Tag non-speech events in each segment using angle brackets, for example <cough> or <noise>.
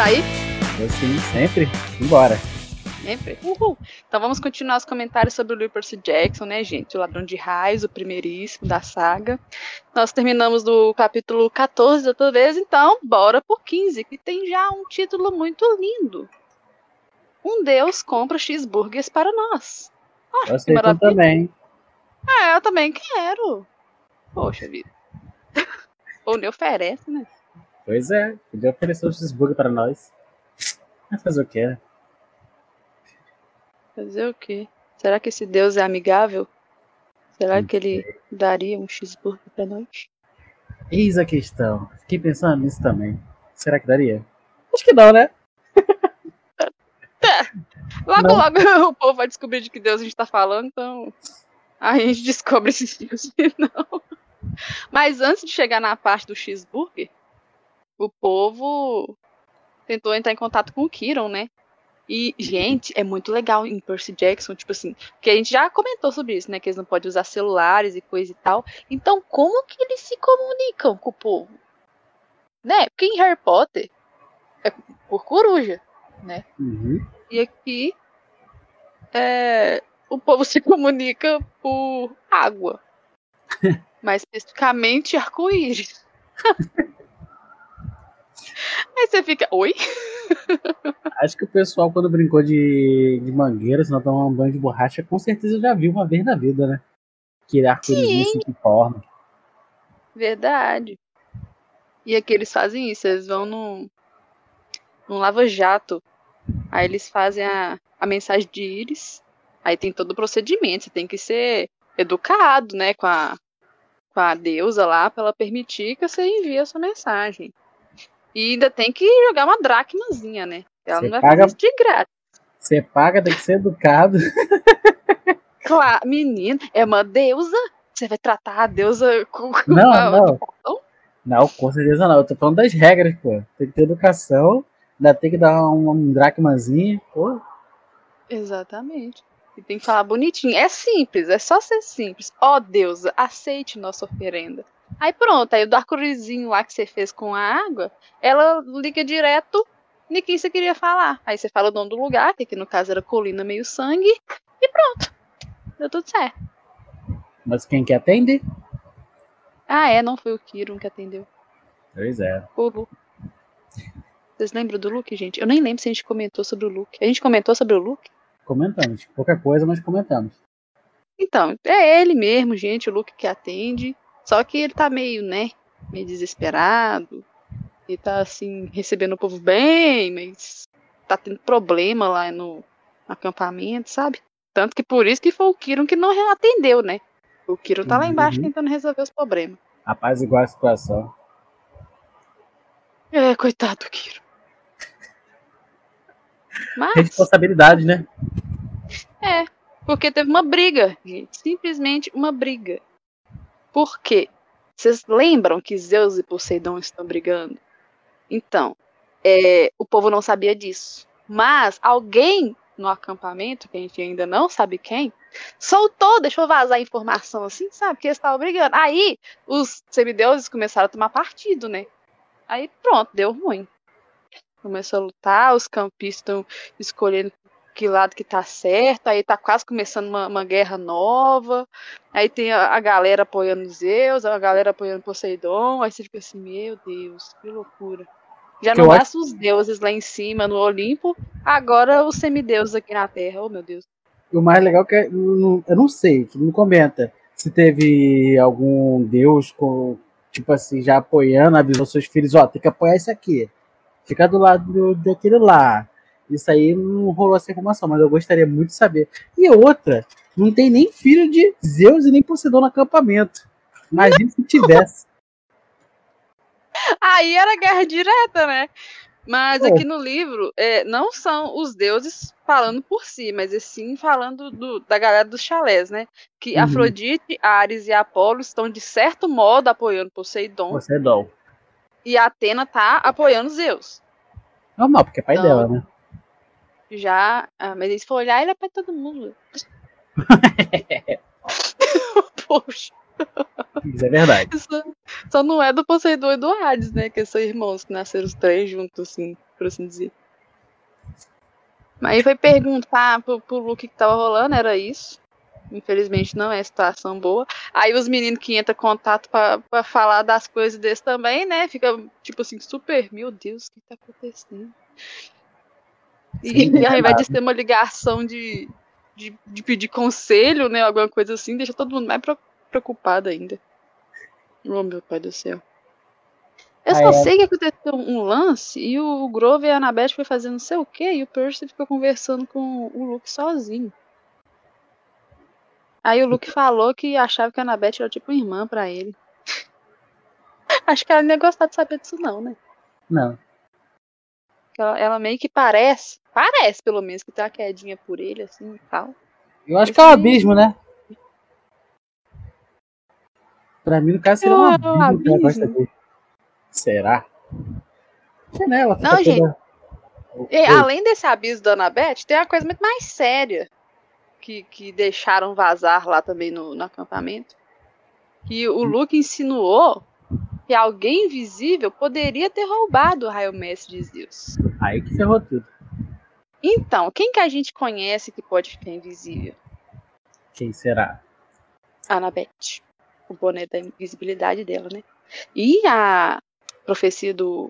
tá aí? Eu sim, sempre. Embora. Sempre. Uhul. Então vamos continuar os comentários sobre o Louis Percy Jackson, né, gente? O Ladrão de Raios, o primeiríssimo da saga. Nós terminamos do capítulo 14 outra vez, então bora por 15, que tem já um título muito lindo. Um Deus compra cheeseburgers para nós. Ah, eu aceito também. Ah, eu também quero. Poxa vida. <laughs> Ou nem oferece, né? Pois é, podia oferecer um cheeseburger para nós. Vai fazer o quê, né? Fazer o quê? Será que esse Deus é amigável? Será que ele daria um cheeseburger para nós? Eis a questão. Fiquei pensando nisso também. Será que daria? Acho que não, né? É. <laughs> Logo, não. logo <laughs> o povo vai descobrir de que Deus a gente tá falando, então a gente <laughs> descobre esses dias não. Mas antes de chegar na parte do cheeseburger, o povo tentou entrar em contato com o Kiron, né? E, gente, é muito legal em Percy Jackson, tipo assim, que a gente já comentou sobre isso, né? Que eles não podem usar celulares e coisa e tal. Então, como que eles se comunicam com o povo? Né? Porque em Harry Potter é por coruja, né? Uhum. E aqui é, o povo se comunica por água. <laughs> Mais especificamente arco-íris. <laughs> Aí você fica, oi? Acho que o pessoal, quando brincou de, de mangueira, se não tomar um banho de borracha, com certeza já viu uma vez na vida, né? Que arco-íris se forma. Verdade. E aqui eles fazem isso, eles vão num, num lava-jato. Aí eles fazem a, a mensagem de íris. Aí tem todo o procedimento, você tem que ser educado, né, com a, com a deusa lá, para ela permitir que você envie a sua mensagem. E ainda tem que jogar uma dracmazinha, né? Ela Você não vai paga- fazer isso de grátis. Você paga, tem que ser educado. <laughs> Claro, menina, é uma deusa. Você vai tratar a deusa com. Não, a- não. Não, com certeza não. Eu tô falando das regras, pô. Tem que ter educação, ainda tem que dar um, um dracmazinho. Pô, Exatamente. E tem que falar bonitinho. É simples, é só ser simples. Ó deusa, aceite nossa oferenda. Aí pronto, aí o arco-írisinho lá que você fez com a água, ela liga direto de quem você queria falar. Aí você fala o nome do lugar, que aqui no caso era Colina Meio Sangue, e pronto. Deu tudo certo. mas quem que atende? Ah, é, não foi o Kiron que atendeu. Pois é. O Luke. Vocês lembram do Luke, gente? Eu nem lembro se a gente comentou sobre o Luke. A gente comentou sobre o Luke? Comentamos. Pouca coisa, mas comentamos. Então, é ele mesmo, gente, o Luke que atende. Só que ele tá meio, né? Meio desesperado. Ele tá, assim, recebendo o povo bem, mas tá tendo problema lá no acampamento, sabe? Tanto que por isso que foi o Kiron que não atendeu, né? O Kiron tá lá embaixo Uhum. tentando resolver os problemas. Apaziguar a situação. É, coitado do Kiron. Mas, <laughs> Responsabilidade, né? é, porque teve uma briga, gente. Simplesmente uma briga. Por quê? Vocês lembram que Zeus e Poseidon estão brigando? Então, é, o povo não sabia disso. Mas alguém no acampamento, que a gente ainda não sabe quem, soltou, deixou vazar a informação assim, sabe? Que eles estavam brigando. Aí os semideuses começaram a tomar partido, né? Aí pronto, deu ruim. Começou a lutar, os campistas estão escolhendo que lado que tá certo, aí tá quase começando uma, uma guerra nova, aí tem a, a galera apoiando Zeus, a galera apoiando Poseidon, aí você fica assim, meu Deus, que loucura. Já Que não eu acho- basta os deuses lá em cima, no Olimpo, agora os semideuses aqui na Terra, oh meu Deus. E o mais legal é que eu não, eu não sei, tu não comenta se teve algum deus com, tipo assim, já apoiando, avisou seus filhos, ó, tem que apoiar isso aqui. Fica do lado do- daquele lá. Isso aí não rolou essa informação, mas eu gostaria muito de saber. E outra, não tem nem filho de Zeus e nem Poseidon no acampamento. Imagina se tivesse. Aí era guerra direta, né? Mas Pô. aqui no livro, é, não são os deuses falando por si, mas e sim falando do- da galera dos chalés, né? Que Uhum. Afrodite, Ares e Apolo estão, de certo modo, apoiando Poseidon. Poseidon. E a Atena tá apoiando Zeus. Normal, porque é pai Não. dela, né? Já. ah, mas se for olhar, ele é pra todo mundo. <laughs> Poxa, Isso é verdade. só, Só não é do Poseidon e do Hades, né? Que são irmãos que nasceram os três juntos, assim, por assim dizer. Mas aí foi perguntar pro, pro Luke que tava rolando, era isso. Infelizmente não é situação boa. Aí os meninos que entram em contato pra, pra falar das coisas desse também, né? Fica tipo assim, super, meu Deus, o que tá acontecendo? E, Sim, e <laughs> ao invés de ser uma ligação de, de, de pedir conselho, né? Alguma coisa assim, deixa todo mundo mais preocupado ainda. Oh, meu pai do céu. Eu Ah, só é. sei que aconteceu um lance e o Grover e a Annabeth foi fazer não sei o que e o Percy ficou conversando com o Luke sozinho. Aí o Luke falou que achava que a Annabeth era tipo uma irmã pra ele. <laughs> Acho que ela não ia gostar de saber disso não, né? Não. Que Ela, ela meio que parece, parece pelo menos que tem uma quedinha por ele assim e tal. Eu acho que é um abismo, né? Pra mim, no caso, seria um É, abismo, um que ela abismo. gosta dele. Será? Sei né, ela Não, toda- gente. E, além desse aviso da Annabeth, tem uma coisa muito mais séria que, que deixaram vazar lá também no, no acampamento. Que o Luke insinuou que alguém invisível poderia ter roubado o raio mestre de Zeus. Aí que ferrou tudo. Então, quem que a gente conhece que pode ficar invisível? Quem será? A Annabeth. O boné da invisibilidade dela, né? E a profecia do,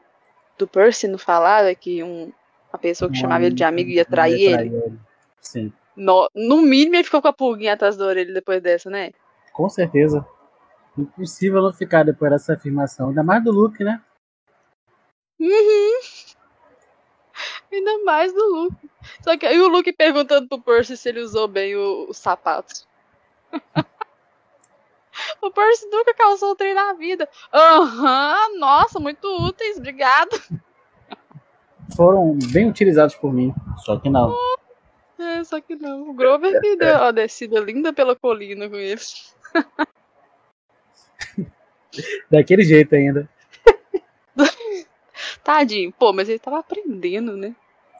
do Percy não falava que um, uma pessoa que chamava ele de amigo ia trair ele? Sim, No, no mínimo ele ficou com a pulguinha atrás da orelha depois dessa, né? com certeza. Impossível não ficar depois dessa afirmação. Ainda mais do Luke, né? Uhum. Ainda mais do Luke. Só que aí o Luke perguntando pro Percy se ele usou bem os sapatos. <laughs> o Percy nunca calçou o trem na vida. Aham, nossa, muito úteis, obrigado. Foram bem utilizados por mim. Só que não. É, só que não. O Grover que deu uma descida linda pela colina com eles. <laughs> <laughs> Daquele jeito ainda. <laughs> Tadinho, pô, mas ele tava aprendendo, né?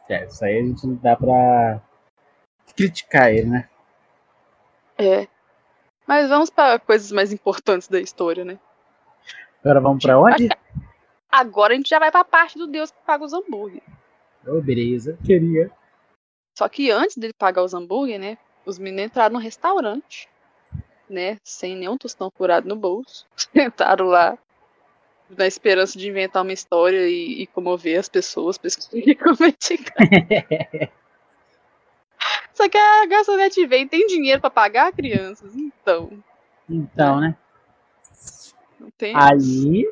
É, isso aí a gente não dá pra criticar ele, né? É. Mas vamos para coisas mais importantes da história, né? Agora vamos pra onde? Agora a gente já vai pra parte do Deus que paga os hambúrguer. Ô, beleza. Queria. Só que antes dele pagar os hambúrguer, né? Os meninos entraram no restaurante, né? Sem nenhum tostão furado no bolso. <laughs> Sentaram lá na esperança de inventar uma história e, e comover as pessoas comer de graça. <laughs> Só que a garçonete vem, tem dinheiro pra pagar crianças, então. Então, né? Não tem. Aí.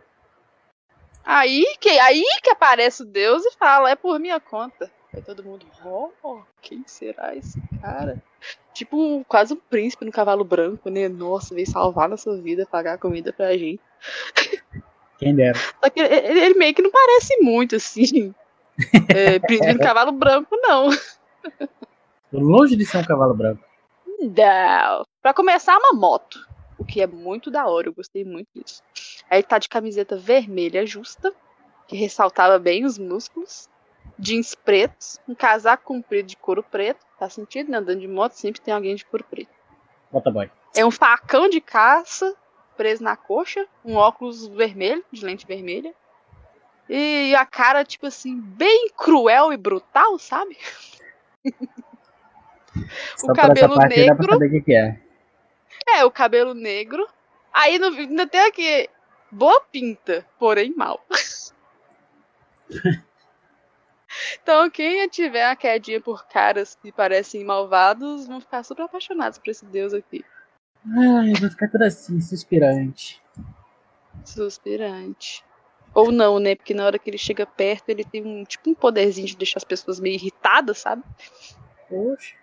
Aí que, aí que aparece o Deus e fala, é por minha conta. Aí todo mundo, oh, quem será esse cara? Tipo, quase um príncipe no cavalo branco, né? Nossa, veio salvar nossa vida, pagar comida pra gente. Quem dera. Só que ele, ele meio que não parece muito, assim. <laughs> É, príncipe no cavalo branco, não. Longe de ser um cavalo branco. Não. Pra começar, uma moto. O que é muito da hora, eu gostei muito disso. Aí tá de camiseta vermelha justa, que ressaltava bem os músculos. Jeans pretos, um casaco comprido de couro preto. Tá sentido, né? Andando de moto sempre tem alguém de couro preto. Bota boy. É um facão de caça preso na coxa, um óculos vermelho, de lente vermelha. E a cara, tipo assim, bem cruel e brutal, sabe? O cabelo negro. que é. É, o cabelo negro. Aí no, ainda tem aqui. Boa pinta, porém mal. <laughs> então, quem tiver uma quedinha por caras que parecem malvados, vão ficar super apaixonados por esse deus aqui. Ai, vai ficar tudo assim, suspirante. Suspirante. Ou não, né? Porque na hora que ele chega perto, ele tem um tipo um poderzinho de deixar as pessoas meio irritadas, sabe? Poxa.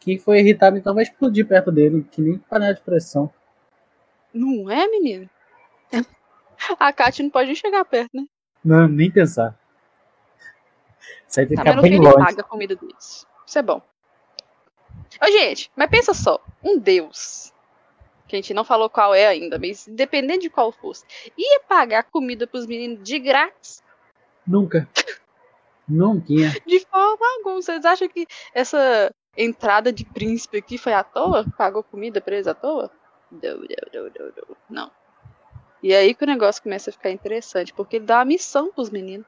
Quem foi irritado então vai explodir perto dele, que nem panela de pressão. Não é, menino? A Kátia não pode nem chegar perto, né? Não, nem pensar. Tem que Tá bem ele longe. paga a comida deles. Isso é bom. Ô, gente, mas pensa só. Um deus, que a gente não falou qual é ainda, mas independente de qual fosse, ia pagar comida pros meninos de grátis? Nunca. Nunca. De forma alguma. Vocês acham que essa entrada de príncipe aqui foi à toa? Pagou comida pra eles à toa? Não, não, não, não, não. Não. E aí que o negócio começa a ficar interessante, porque ele dá uma missão pros meninos.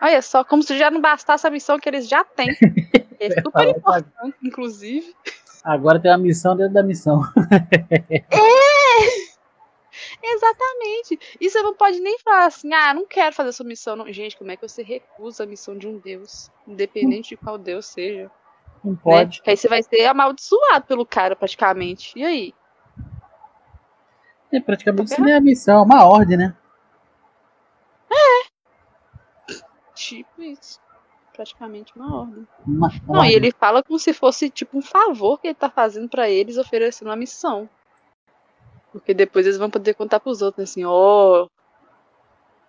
Olha só, como se já não bastasse a missão que eles já têm. <laughs> É super importante, inclusive. Agora tem a missão dentro da missão. <laughs> É! Exatamente. E você não pode nem falar assim, ah, não quero fazer essa missão. Não. Gente, como é que você recusa a missão de um Deus? Independente de qual Deus seja. Não pode. Né? Aí você vai ser amaldiçoado pelo cara, praticamente. E aí? É, praticamente isso não é a missão, é uma ordem, né? Tipo isso. Praticamente uma ordem. Uma Não, e ele fala como se fosse tipo um favor que ele tá fazendo pra eles, oferecendo uma missão. Porque depois eles vão poder contar pros outros, assim, ó. Oh,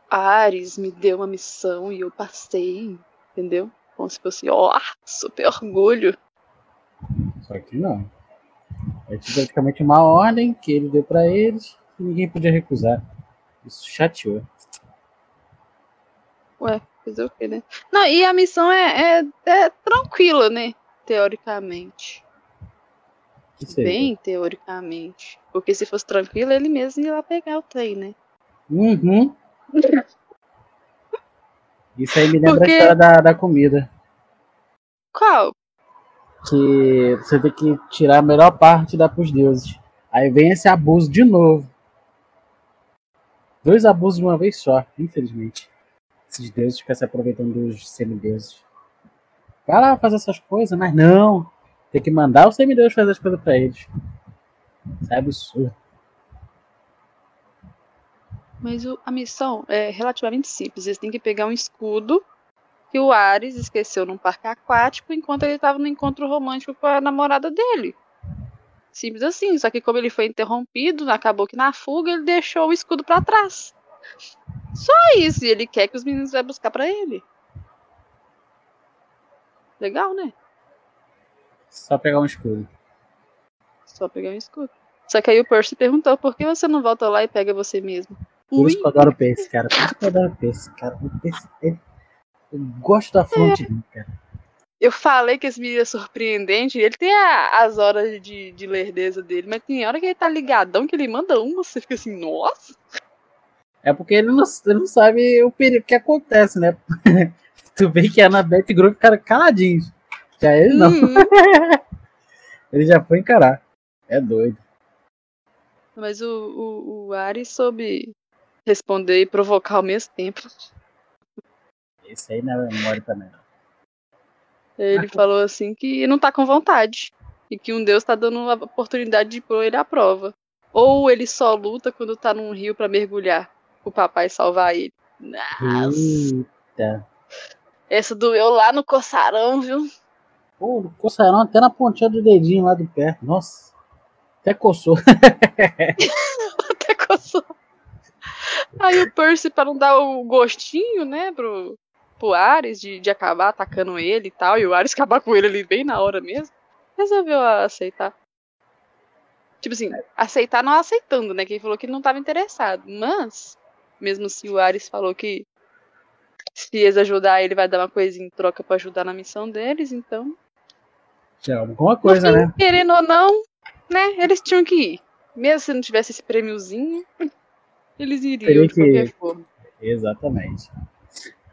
Ares me deu uma missão e eu passei, entendeu? Como se fosse, ó, oh, super orgulho. Só que não. É tipo, praticamente uma ordem que ele deu pra eles e ninguém podia recusar. Isso chateou. Ué, fazer o quê, né? Não, e a missão é, é, é tranquila, né? Teoricamente. Bem teoricamente. Porque se fosse tranquilo, ele mesmo ia lá pegar o trem, né? Uhum. Isso aí me lembra Porque- a história da, da comida. Qual? Que você tem que tirar a melhor parte e dar pros deuses. Aí vem esse abuso de novo. Dois abusos de uma vez só, infelizmente. Esses deuses ficam se aproveitando dos semideuses. Vai lá fazer essas coisas, mas não. Tem que mandar os semideuses fazer as coisas pra eles. Isso é absurdo. Mas o- a missão é relativamente simples. Eles têm que pegar um escudo que o Ares esqueceu num parque aquático enquanto ele estava no encontro romântico com a namorada dele. Simples assim. Só que como ele foi interrompido, acabou que na fuga ele deixou o escudo pra trás. Só isso. E ele quer que os meninos vão buscar pra ele. Legal, né? Só pegar um escudo. Só pegar um escudo. Só que aí o Percy perguntou por que você não volta lá e pega você mesmo? Por isso que eu adoro peixe, cara. Por isso que eu adoro peixe, cara. O ele- Eu gosto da fonte dele, cara. eu falei que esse menino é surpreendente. Ele tem a- as horas de, de lerdeza dele, mas tem hora que ele tá ligadão que ele manda uma, você fica assim, nossa. É porque ele não, ele não sabe o perigo que acontece, né? <laughs> tu vê que a Anabeth e o grupo ficaram caladinhos. Já ele não. Uhum. <laughs> Ele já foi encarar. É doido. Mas o, o, o Ares soube responder e provocar ao mesmo tempo. Esse aí não é memória também. Ele falou assim que não tá com vontade. E que um deus tá dando a oportunidade de pôr ele à prova. Ou ele só luta quando tá num rio pra mergulhar. O papai salvar ele. Nossa. Eita. Essa doeu lá no coçarão, viu? Pô, coçarão até na pontinha do dedinho lá do pé. Nossa. Até coçou. <laughs> Até coçou. Aí o Percy, pra não dar o gostinho, né, pro, pro Ares de, de acabar atacando ele e tal, e o Ares <laughs> acabar com ele ali bem na hora mesmo, resolveu aceitar. Tipo assim, aceitar não aceitando, né? Que ele falou que ele não tava interessado. Mas, mesmo assim, o Ares falou que se eles ajudar, ele vai dar uma coisinha em troca pra ajudar na missão deles, então. Já, alguma coisa, fim, né? Querendo ou não, né? Eles tinham que ir. Mesmo se não tivesse esse prêmiozinho, eles iriam Teria de qualquer que- forma. Exatamente.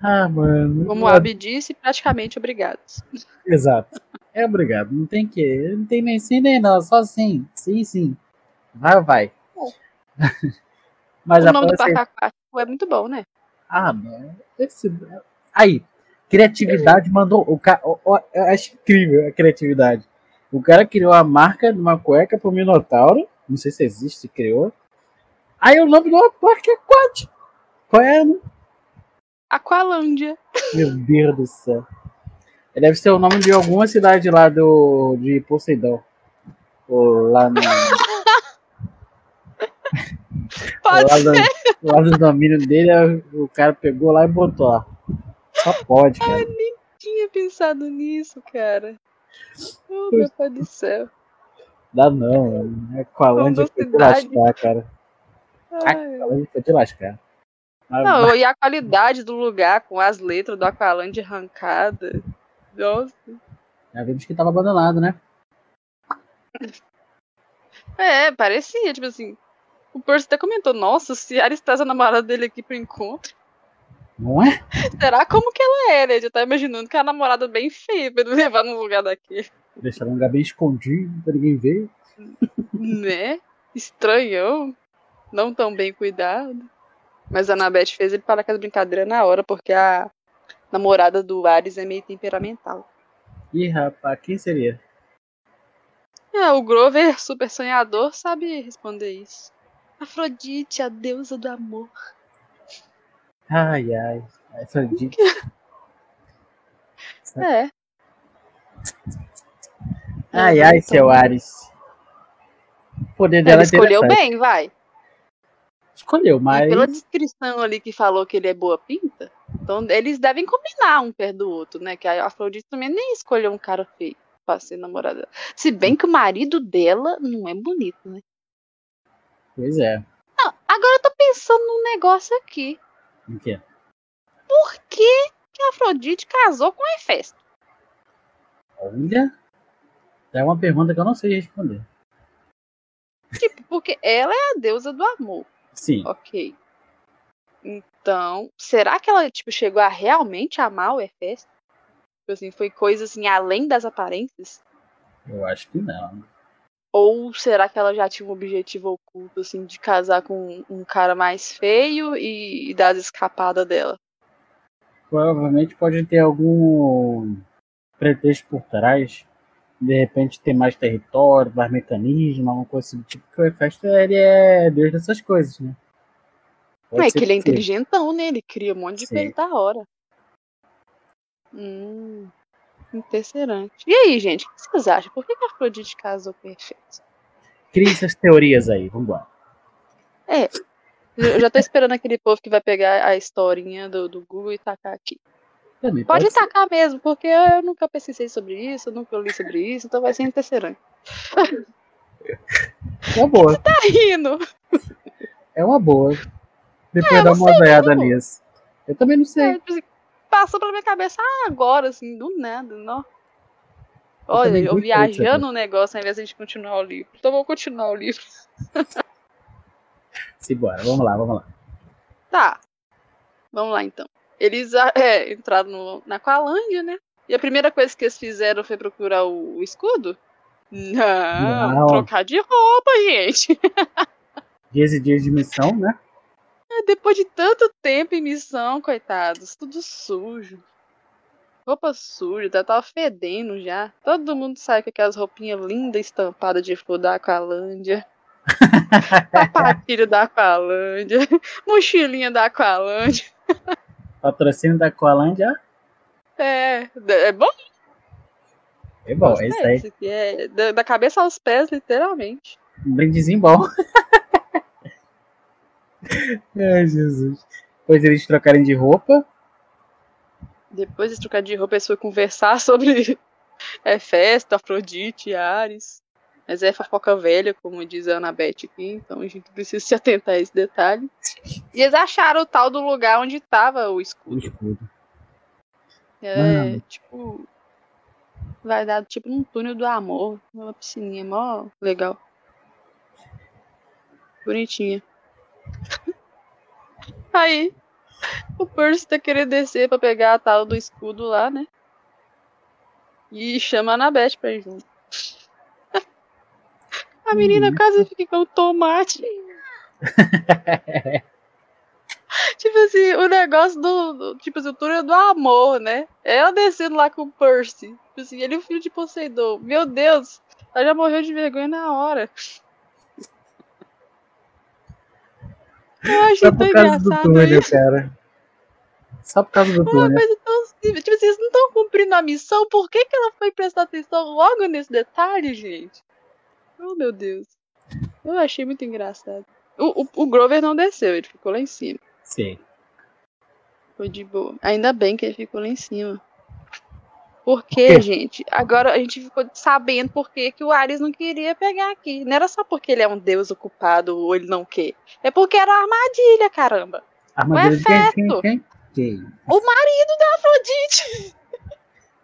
Ah, mano. Como o Abby disse, praticamente obrigados. Exato. É obrigado. Não tem que. Não tem nem sim nem não. Só sim. Sim, sim. Vai, vai. Mas o nome do parque aquático é muito bom, né? Ah, mano. Esse... Aí. Criatividade mandou. O ca... Eu acho incrível a criatividade. O cara criou a marca de uma cueca pro Minotauro. Não sei se existe, criou. Aí o nome do parque aquático. Qual é? né? Aqualândia. Meu Deus do céu. Deve ser o nome de alguma cidade lá do de Poseidon. Ou lá no, Pode lá, ser. lá no domínio dele, o cara pegou lá e botou lá. Só pode, cara. tinha pensado nisso, cara. Oh, meu pai do céu. Dá não, mano. É Aqualândia Uma foi de lascar, cara. Ai. Aqualândia foi de lascar. Mas- Não, e a qualidade do lugar com as letras do Aqualândia arrancada. Nossa. Já vimos que tava abandonado, né? É, parecia, tipo assim. O Percy até comentou, nossa, se Ares traz a namorada dele aqui pro encontro. Não é? Será como que ela é, né? Já tá imaginando que é a namorada bem feia pra ele <laughs> levar num lugar daqui. Deixar um lugar bem escondido pra ninguém ver. Né? Estranhão. Não tão bem cuidado. Mas a Anabeth fez ele parar com as brincadeiras na hora, porque a namorada do Ares é meio temperamental. Ih, rapaz, quem seria? É, o Grover, super sonhador, sabe responder isso. Afrodite, a deusa do amor. Ai, ai. Afrodite. <laughs> É. Ai, ai, seu Ares. O poder Ele dela é escolheu bem, vai. Escolheu, E mas. pela descrição ali que falou que ele é boa pinta, então eles devem combinar um perto do outro, né? Que a Afrodite também nem escolheu um cara feio pra ser namorada. Se bem que o marido dela não é bonito, né? Pois é. Não, agora eu tô pensando num negócio aqui. O quê? Por que, que Afrodite casou com Hefesto? Olha. É uma pergunta que eu não sei responder. Tipo, porque ela é a deusa do amor. Sim. Ok. Então, será que ela tipo, chegou a realmente amar o Hefesto? Tipo assim, foi coisa assim, além das aparências? Eu acho que não. Ou será que ela já tinha um objetivo oculto, assim, de casar com um cara mais feio e, e dar as escapadas dela? Provavelmente pode ter algum pretexto por trás. De repente ter mais território, mais mecanismo, alguma coisa assim do tipo. Porque o Hefesto ele é deus dessas coisas, né? Pode é que ele é inteligentão, né? Ele cria um monte de Sim. coisa da hora. Hum, interessante. E aí, gente, o que vocês acham? Por que que a Afrodite casou com o Hefesto? Crie essas teorias aí, vambora. Eu já tô esperando aquele povo que vai pegar a historinha do, do Google e tacar aqui. Também Pode ser. tacar mesmo, porque eu nunca pesquisei sobre isso, eu nunca li sobre isso, então vai ser interessante. É uma boa. Tá rindo? É uma boa. Depois É, dá uma olhada nisso. Eu também não sei. É, passou pela minha cabeça agora, assim, do nada, não. Olha, eu aqui. viajando no negócio ao invés de a gente continuar o livro. Então vou continuar o livro. <laughs> Simbora, vamos lá, vamos lá. Tá. Vamos lá então. Eles ah, é, entraram no, na Aqualândia, né? E a primeira coisa que eles fizeram foi procurar o, o escudo? Não, Não. trocar de roupa, gente. <laughs> Dias e dias de missão, né? Depois de tanto tempo em missão, coitados, tudo sujo. Roupa suja, tá, tava fedendo já. Todo mundo sai com aquelas roupinhas lindas estampadas de flor da Aqualândia. <laughs> Sapatilho da Aqualândia. Mochilinha da Aqualândia. Patrocínio da Coalândia. É, é bom. É bom, é isso aí. É da, da cabeça aos pés, literalmente. Um brindezinho bom. <laughs> Ai, Jesus. Depois eles trocarem de roupa. Depois de trocar de roupa, eles foram conversar <laughs> sobre é, festa, Afrodite, Ares. Mas é fofoca velha, como diz a Anabete aqui, então a gente precisa se atentar a esse detalhe. E eles acharam o tal do lugar onde tava o O escudo. escudo. É, Mano. tipo. Vai dar tipo num túnel do amor. Uma piscininha mó legal. Bonitinha. Aí, o Percy tá querendo descer pra pegar a tal do escudo lá, né? E chama a Anabeth pra ir junto. A menina Uhum. quase fica com o tomate. <laughs> tipo assim, o negócio do, do- Tipo assim, o túnel do amor, né? Ela descendo lá com o Percy. Tipo assim, ele é o filho de Poseidon. Meu Deus! Ela já morreu de vergonha na hora. Eu achei Só tão por causa do engraçado túnel, isso. cara. Só por causa do Uma túnel. coisa tão simples. Tipo, vocês não estão cumprindo a missão, por que, que ela foi prestar atenção logo nesse detalhe, gente? Oh, meu Deus. Eu achei muito engraçado. O, o, o Grover não desceu, ele ficou lá em cima. Sim. Foi de boa. Ainda bem que ele ficou lá em cima. Por Por quê? quê, gente? Agora a gente ficou sabendo por que, que o Ares não queria pegar aqui. Não era só porque ele é um deus ocupado ou ele não quer. É porque era uma armadilha, caramba. Armadilha? Quem? Hefesto. Quem? Quem? O marido da Afrodite. <laughs>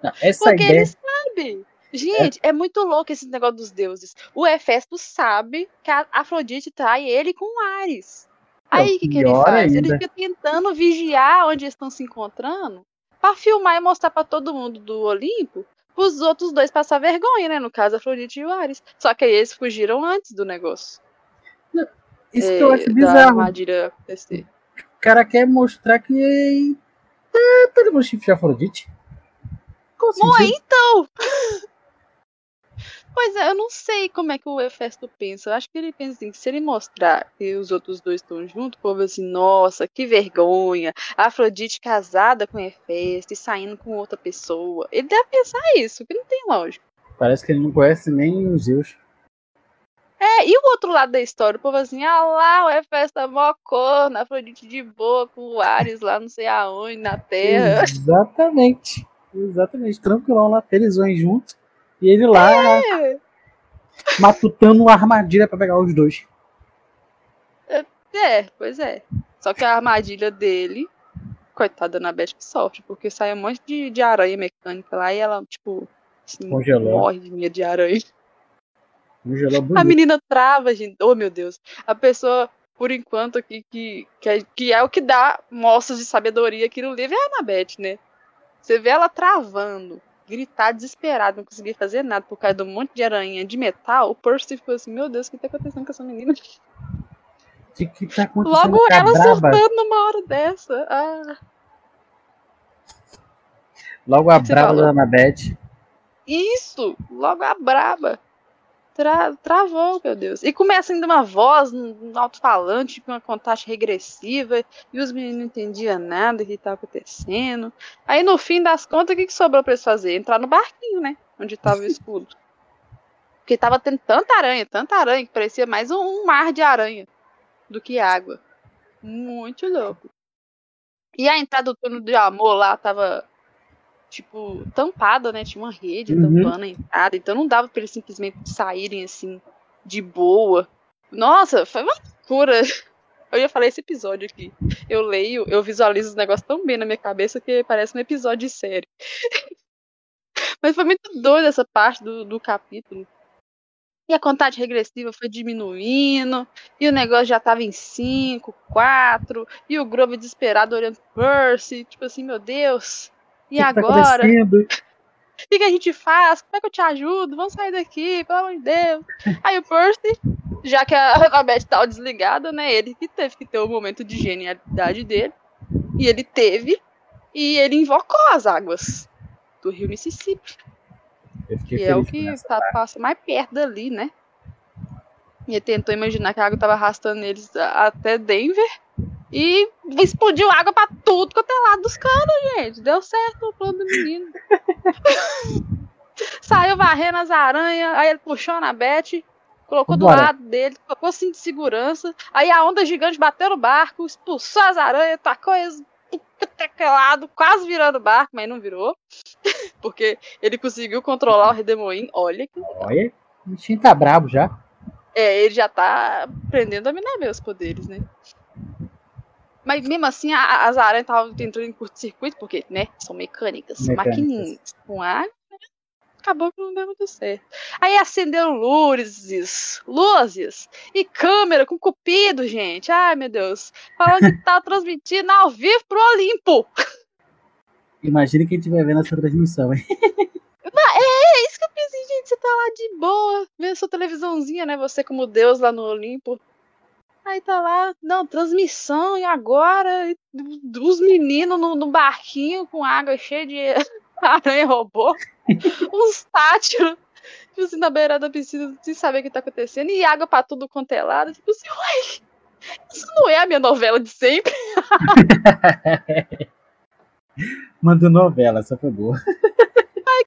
Não, essa Porque ideia. ele sabe Gente, é. é. muito louco esse negócio dos deuses. O Hefesto sabe que a Afrodite trai ele com Ares. É, Aí o que, que ele faz? Ainda. Ele fica tentando vigiar onde estão se encontrando para filmar e mostrar para todo mundo do Olimpo os outros dois passar vergonha, né? No caso, Afrodite e o Ares. Só que aí eles fugiram antes do negócio. Isso é, que eu acho bizarro. armadilha acontecer. O cara quer mostrar que tá, tá levando chifre Afrodite. Bom, então! Pois é, eu não sei como é que o Hefesto pensa. Eu acho que ele pensa assim, que se ele mostrar que os outros dois estão juntos, o povo assim, nossa, que vergonha. A Afrodite casada com Hefesto e saindo com outra pessoa. Ele deve pensar isso, que não tem lógica. Parece que ele não conhece nem os Zeus. É, e o outro lado da história, o povo assim, ah lá, o Hefesto é mó corno, Afrodite de boa, com o Ares lá não sei aonde, na Terra. Exatamente. Exatamente. Tranquilão lá, vão juntos. E ele lá é. matutando uma armadilha para pegar os dois. É, é, pois é. Só que a armadilha dele, coitada da Beth que sofre, porque sai um monte de, de aranha mecânica lá e ela, tipo, assim, morre de de aranha. Congelou a menina trava, gente. Oh, meu Deus. A pessoa, por enquanto, aqui, que, que, é, que é o que dá mostras de sabedoria aqui no livro é a Anabeth, né? Você vê ela travando gritar desesperado, não conseguia fazer nada por causa de um monte de aranha de metal, o Percy ficou assim, meu Deus, o que tá acontecendo com essa menina? Que que tá acontecendo Logo ela surtando numa hora dessa. Ah. Logo a braba da Anabeth. Isso! Logo a braba tra travou, meu Deus. E começa ainda uma voz no alto-falante, tipo uma contagem regressiva, e os meninos não entendiam nada que estava acontecendo. Aí no fim das contas, o que, que sobrou para eles fazer? Entrar no barquinho, né? Onde estava o escudo. <laughs> Porque tava tendo tanta aranha, tanta aranha, que parecia mais um, um mar de aranha do que água. Muito louco. E a entrada do túnel de amor lá tava tipo, tampada, né? Tinha uma rede uhum. tampando a entrada, então não dava pra eles simplesmente saírem assim, de boa. Nossa, foi uma loucura. <laughs> Eu ia falar esse episódio aqui. Eu leio, eu visualizo os negócios tão bem na minha cabeça que parece um episódio de série. <laughs> Mas foi muito doido essa parte do, do capítulo. E a contagem regressiva foi diminuindo, e o negócio já tava em 5, 4, e o Grove desesperado olhando Percy, tipo assim, meu Deus, e que agora? o que, que a gente faz? Como é que eu te ajudo? Vamos sair daqui, pelo amor de Deus. Aí o Percy, já que a <laughs> Elizabeth tava desligada, né? Ele que teve que ter o momento de genialidade dele. E ele teve. E ele invocou as águas do rio Mississippi. Que é o que tá, passa mais perto dali, né? E ele tentou imaginar que a água tava arrastando eles até Denver. E explodiu água pra tudo quanto é lado dos caras, gente. Deu certo o plano do menino. <laughs> Saiu varrendo as aranhas, aí ele puxou na Beth, colocou Bora. do lado dele, colocou cinto de segurança. Aí a onda gigante bateu no barco, expulsou as aranhas, tacou eles lado, quase virando o barco, mas não virou. <laughs> Porque ele conseguiu controlar o Redemoinho. Olha que. Olha, o bichinho tá brabo já. É, ele já tá aprendendo a dominar meus poderes, né? Mas mesmo assim, a, as aranhas estavam entrando em curto-circuito, porque, né, são mecânicas, mecânicas. maquininhas com ar, acabou que não deu muito certo. Aí acenderam luzes, luzes e câmera com cupido, gente. Ai, meu Deus. Falando que tá <laughs> transmitindo ao vivo pro Olimpo. Imagina quem estiver vendo essa transmissão, hein? <laughs> É, é, isso que eu pensei, gente. Você tá lá de boa, vendo sua televisãozinha, né? Você como Deus lá no Olimpo. Aí tá lá, não, transmissão, e agora os meninos no, no barquinho com água cheia de <laughs> aranha robô, <laughs> uns tátios, tipo assim, na beira da piscina, sem saber o que tá acontecendo, e água pra tudo quanto é lado, tipo assim, uai, isso não é a minha novela de sempre. <laughs> Manda novela, essa foi boa.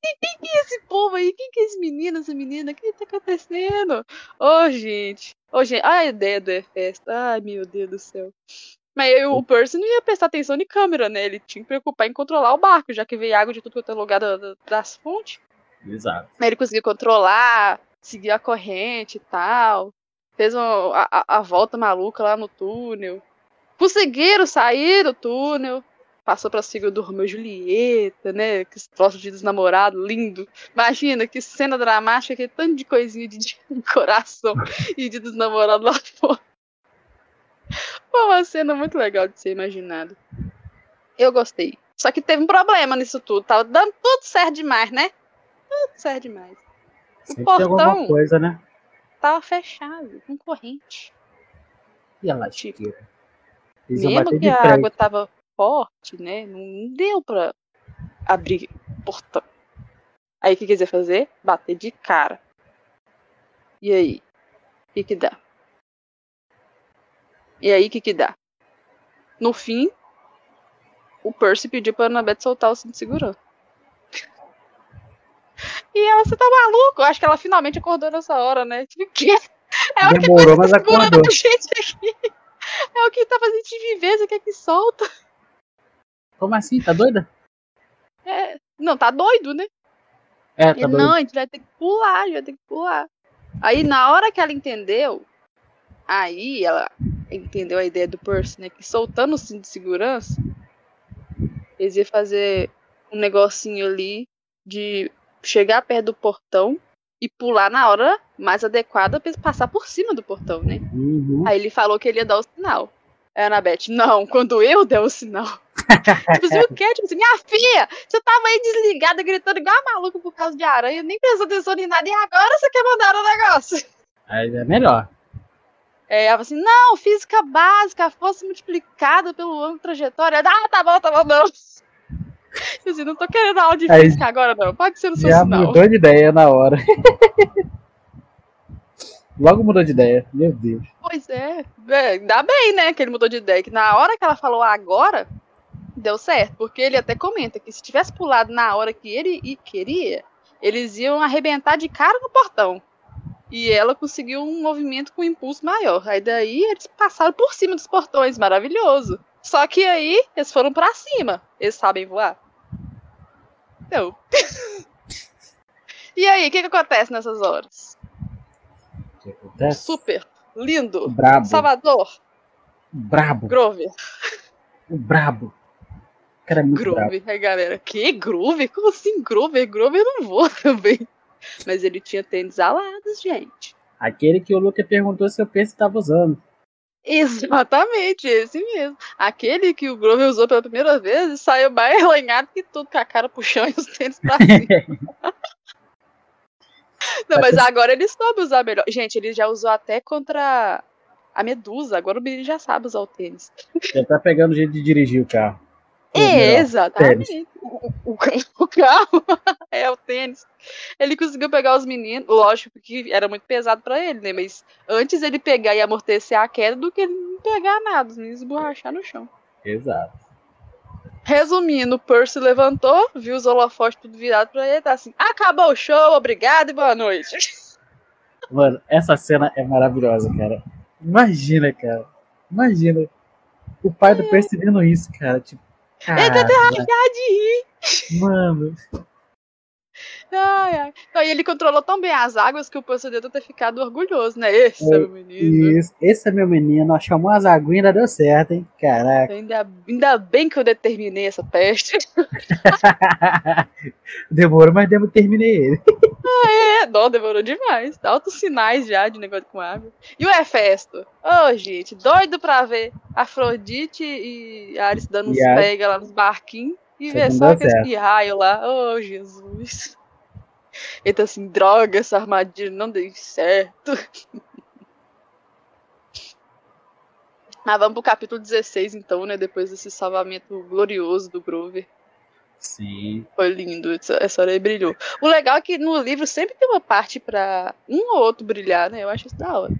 Quem, que é esse povo aí? Quem que é esse menino, essa menina? O que tá acontecendo? Ô, oh, gente. Ô, oh, gente, a ideia do festa. Ai, meu Deus do céu. Mas eu, o Percy não ia prestar atenção em câmera, né? Ele tinha que preocupar em controlar o barco, já que veio água de tudo quanto é lugar das fontes. Exato. Mas ele conseguiu controlar, seguir a corrente e tal. Fez uma, a, a volta maluca lá no túnel. Conseguiram sair do túnel. Passou pra seguir do Romeu e Julieta, né? Que troço de desnamorado, lindo. Imagina que cena dramática, que tanto de coisinha de, de <laughs> coração e de desnamorado lá fora. Foi uma cena muito legal de ser imaginado. Eu gostei. Só que teve um problema nisso tudo. Tava dando tudo certo demais, né? Tudo certo demais. O Sempre alguma portão coisa, né? tava fechado, com corrente. E a lasqueira. Eles iam Mesmo que a frente. água tava forte, né? Não deu pra abrir portão. Aí o que quiser fazer? Bater de cara. E aí? O que que dá? E aí o que que dá? No fim, o Percy pediu pra Annabeth soltar o cinto de segurança. <laughs> E ela, você tá maluco? Eu acho que ela finalmente acordou nessa hora, né? <laughs> Tipo, que? É Demorou, mas que tá segurando acordou. <laughs> gente aqui. É o que tá fazendo de viver, você quer que solta? Como assim? Tá doida? É, não, tá doido, né? É, tá Ele, doida. não, a gente vai ter que pular, a gente vai ter que pular. Aí, na hora que ela entendeu, aí ela entendeu a ideia do Percy, né? Que soltando o cinto de segurança, eles iam fazer um negocinho ali de chegar perto do portão e pular na hora mais adequada pra passar por cima do portão, né? Uhum. Aí ele falou que ele ia dar o sinal. A Anabeth, não, quando eu der o sinal. <laughs> tipo <laughs> assim, o quê? Tipo assim, minha filha, você tava aí desligada, gritando igual a maluca por causa de aranha, nem prestou atenção em nada, e agora você quer mandar o negócio? Aí é melhor. É, ela assim, não, física básica, força multiplicada pelo ângulo trajetória. Ah, tá bom, tá bom, não. Tipo <laughs> assim, não tô querendo aula de Aí- física agora, não. Pode ser no seu Já sinal. mudou de ideia na hora. Logo mudou de ideia. Meu Deus. Pois é. é. Ainda bem, né, que ele mudou de ideia. Que na hora que ela falou agora, deu certo. Porque ele até comenta que se tivesse pulado na hora que ele queria, eles iam arrebentar de cara no portão. E ela conseguiu um movimento com impulso maior. Aí daí eles passaram por cima dos portões, maravilhoso. Só que aí eles foram pra cima. Eles sabem voar? Não. <laughs> e aí, o que, que acontece nessas horas? O que acontece? Super, lindo, Brabo. Salvador, Brabo. Grover. O brabo. Cara é muito. Groove, aí galera, que Groove? Como assim Groove? Groove eu não vou <laughs> também. Mas ele tinha tênis alados, gente. Aquele que o Luca perguntou se o Percy tava usando. Exatamente, esse mesmo. Aquele que o Groove usou pela primeira vez e saiu mais alanhado que tudo, com a cara pro chão e os tênis pra cima. <laughs> não, mas agora ele soube usar melhor. Gente, ele já usou até contra a Medusa. Agora o menino já sabe usar o tênis. Já tá pegando o jeito de dirigir o carro. É, exatamente. O, o- o <laughs> carro <laughs> é o tênis. Ele conseguiu pegar os meninos, lógico que era muito pesado pra ele, né? Mas antes ele pegar e amortecer a queda do que ele não pegar nada, os meninos esborrachar no chão. Exato. Resumindo, o Percy levantou, viu os holofotes tudo virado pra ele, tá assim: acabou o show, obrigado e boa noite. <laughs> Mano, essa cena é maravilhosa, cara. Imagina, cara. Imagina. O pai do Percy vendo isso, cara. Tipo, Ele tá cara, até de rir. mano. Ai, ai. Não, e ele controlou tão bem as águas que o Percy deve ter ficado orgulhoso, né? Esse é, É, meu menino. Isso. Esse é meu menino. ó, Chamou as aguinhas, ainda deu certo, hein? Caraca. Ainda, ainda bem que eu determinei essa peste. <laughs> <laughs> Demorou, mas demo terminei ele. É, não, demorou demais. Altos sinais já de negócio com água. E o Hefesto? Ô, gente, doido pra ver Afrodite e Ares dando uns pega lá nos barquinhos e ver só aquele raio lá. Ô, Jesus. Ele tá assim, droga, essa armadilha não deu certo. Mas <laughs> vamos pro capítulo 16, então, né? Depois desse salvamento glorioso do Grover. Sim. Foi lindo, essa, essa hora aí brilhou. O legal é que no livro sempre tem uma parte pra um ou outro brilhar, né? Eu acho isso da hora.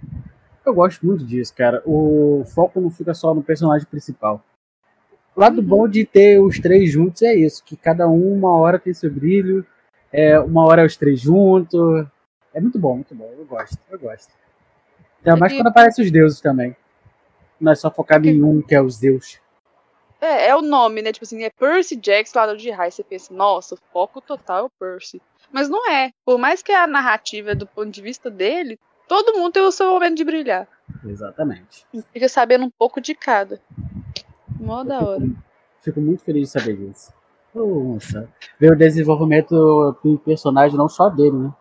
Eu gosto muito disso, cara. O foco não fica só no personagem principal. O lado Uhum. bom de ter os três juntos é isso, que cada um uma hora tem seu brilho, é, uma hora é os três juntos. É muito bom, muito bom. Eu gosto, eu gosto. Ainda mais quando aparecem os deuses também. Não é só focado em um, que é os Zeus. É, é o nome, né? Tipo assim, é Percy Jackson, lado de raio. Você pensa, nossa, o foco total é o Percy. Mas não é. Por mais que a narrativa é do ponto de vista dele, todo mundo tem o seu momento de brilhar. Exatamente. Fica sabendo um pouco de cada. Mó da hora. Fico muito feliz de saber disso. Nossa. Ver o desenvolvimento do personagem, não só dele, né?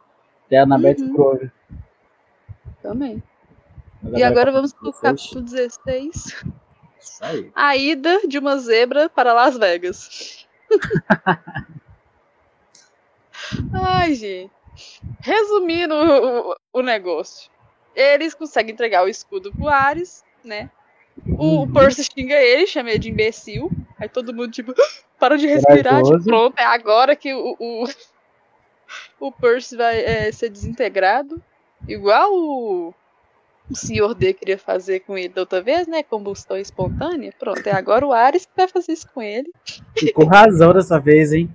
Até a Annabeth Uhum. Também. Mas E agora vamos capítulo pro 16. capítulo 16. Isso aí. A ida de uma zebra para Las Vegas. <laughs> Ai, gente. Resumindo o, o- o negócio. Eles conseguem entregar o escudo pro Ares, né? O Uhum. Percy xinga ele, chama ele de imbecil. Aí todo mundo, tipo, <gasps> para de respirar. Tipo, pronto, é agora que o, o, <laughs> o Percy vai é, ser desintegrado. Igual o, o senhor D queria fazer com ele da outra vez, né? Combustão espontânea. Pronto, é agora o Ares que vai fazer isso com ele. E com razão dessa vez, hein?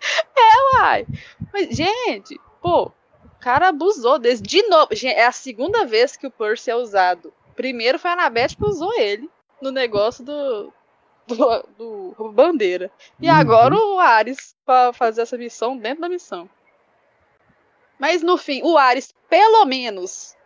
<laughs> Ai, mas, gente, pô, o cara abusou desse. De novo, gente, é a segunda vez que o Percy é usado. Primeiro foi a Anabeth que usou ele no negócio do, do, do bandeira. E Uhum. agora o Ares pra fazer essa missão dentro da missão. Mas no fim, o Ares, pelo menos,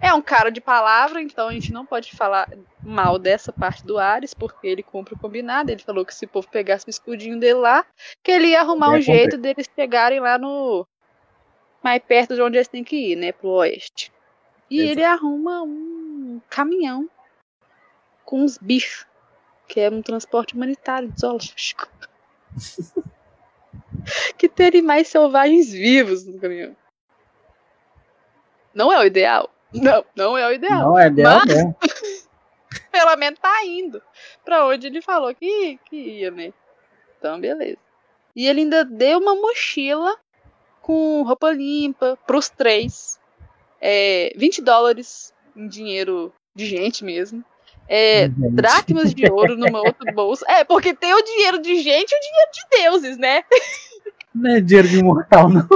é um cara de palavra, então a gente não pode falar mal dessa parte do Ares, porque ele cumpre o combinado. Ele falou que se o povo pegasse o escudinho dele lá, que ele ia arrumar um ia jeito deles chegarem lá no. mais perto de onde eles têm que ir, né? Pro oeste. E Exato. ele arruma um caminhão com uns bichos, que é um transporte humanitário zoológico. <laughs> que tem animais selvagens vivos no caminhão. Não é o ideal. Não, não é o ideal. Não é dela Mas- mesmo. <laughs> Pelo menos tá indo pra onde ele falou que, que ia, né? Então, beleza. E ele ainda deu uma mochila com roupa limpa pros três. É, 20 dólares em dinheiro de gente mesmo. É, Gente. dracmas de ouro numa outra bolsa. É, porque tem o dinheiro de gente e o dinheiro de deuses, né? Não é dinheiro de imortal, não.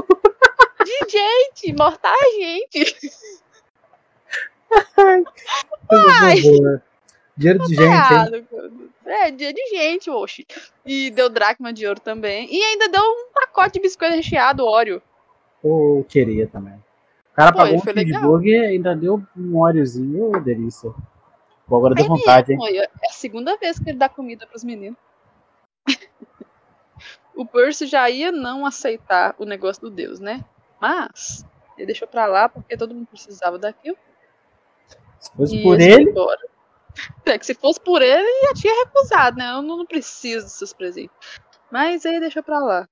De gente, mortais gente. Coisa Ai. Dinheiro de gente, hein? É, dia de gente, oxe. E deu dracma de ouro também. E ainda deu um pacote de biscoito recheado. Pô, eu queria também. O cara Pô, pagou um foi legal. cheeseburger e ainda deu um óleozinho. Ô, delícia. Pô, agora deu vontade, hein? Olha, é a segunda vez que ele dá comida pros meninos. <laughs> o Percy já ia não aceitar o negócio do Deus, né? Mas ele deixou pra lá porque todo mundo precisava daquilo. Se fosse e por ele. <laughs> É que se fosse por ele, ele já tinha recusado, né? Eu não, não preciso desses presentes. Mas aí deixou pra lá.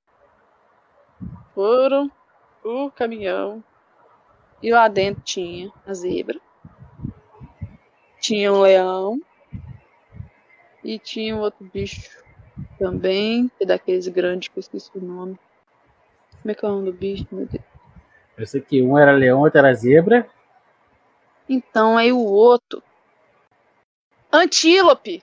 Foram o caminhão. E lá dentro tinha a zebra. Tinha um leão. E tinha um outro bicho também. Que é daqueles grandes que eu esqueci o nome. Como é que é o nome do bicho, meu Deus? eu sei que um era leão, outro era zebra. Então aí o outro. Antílope!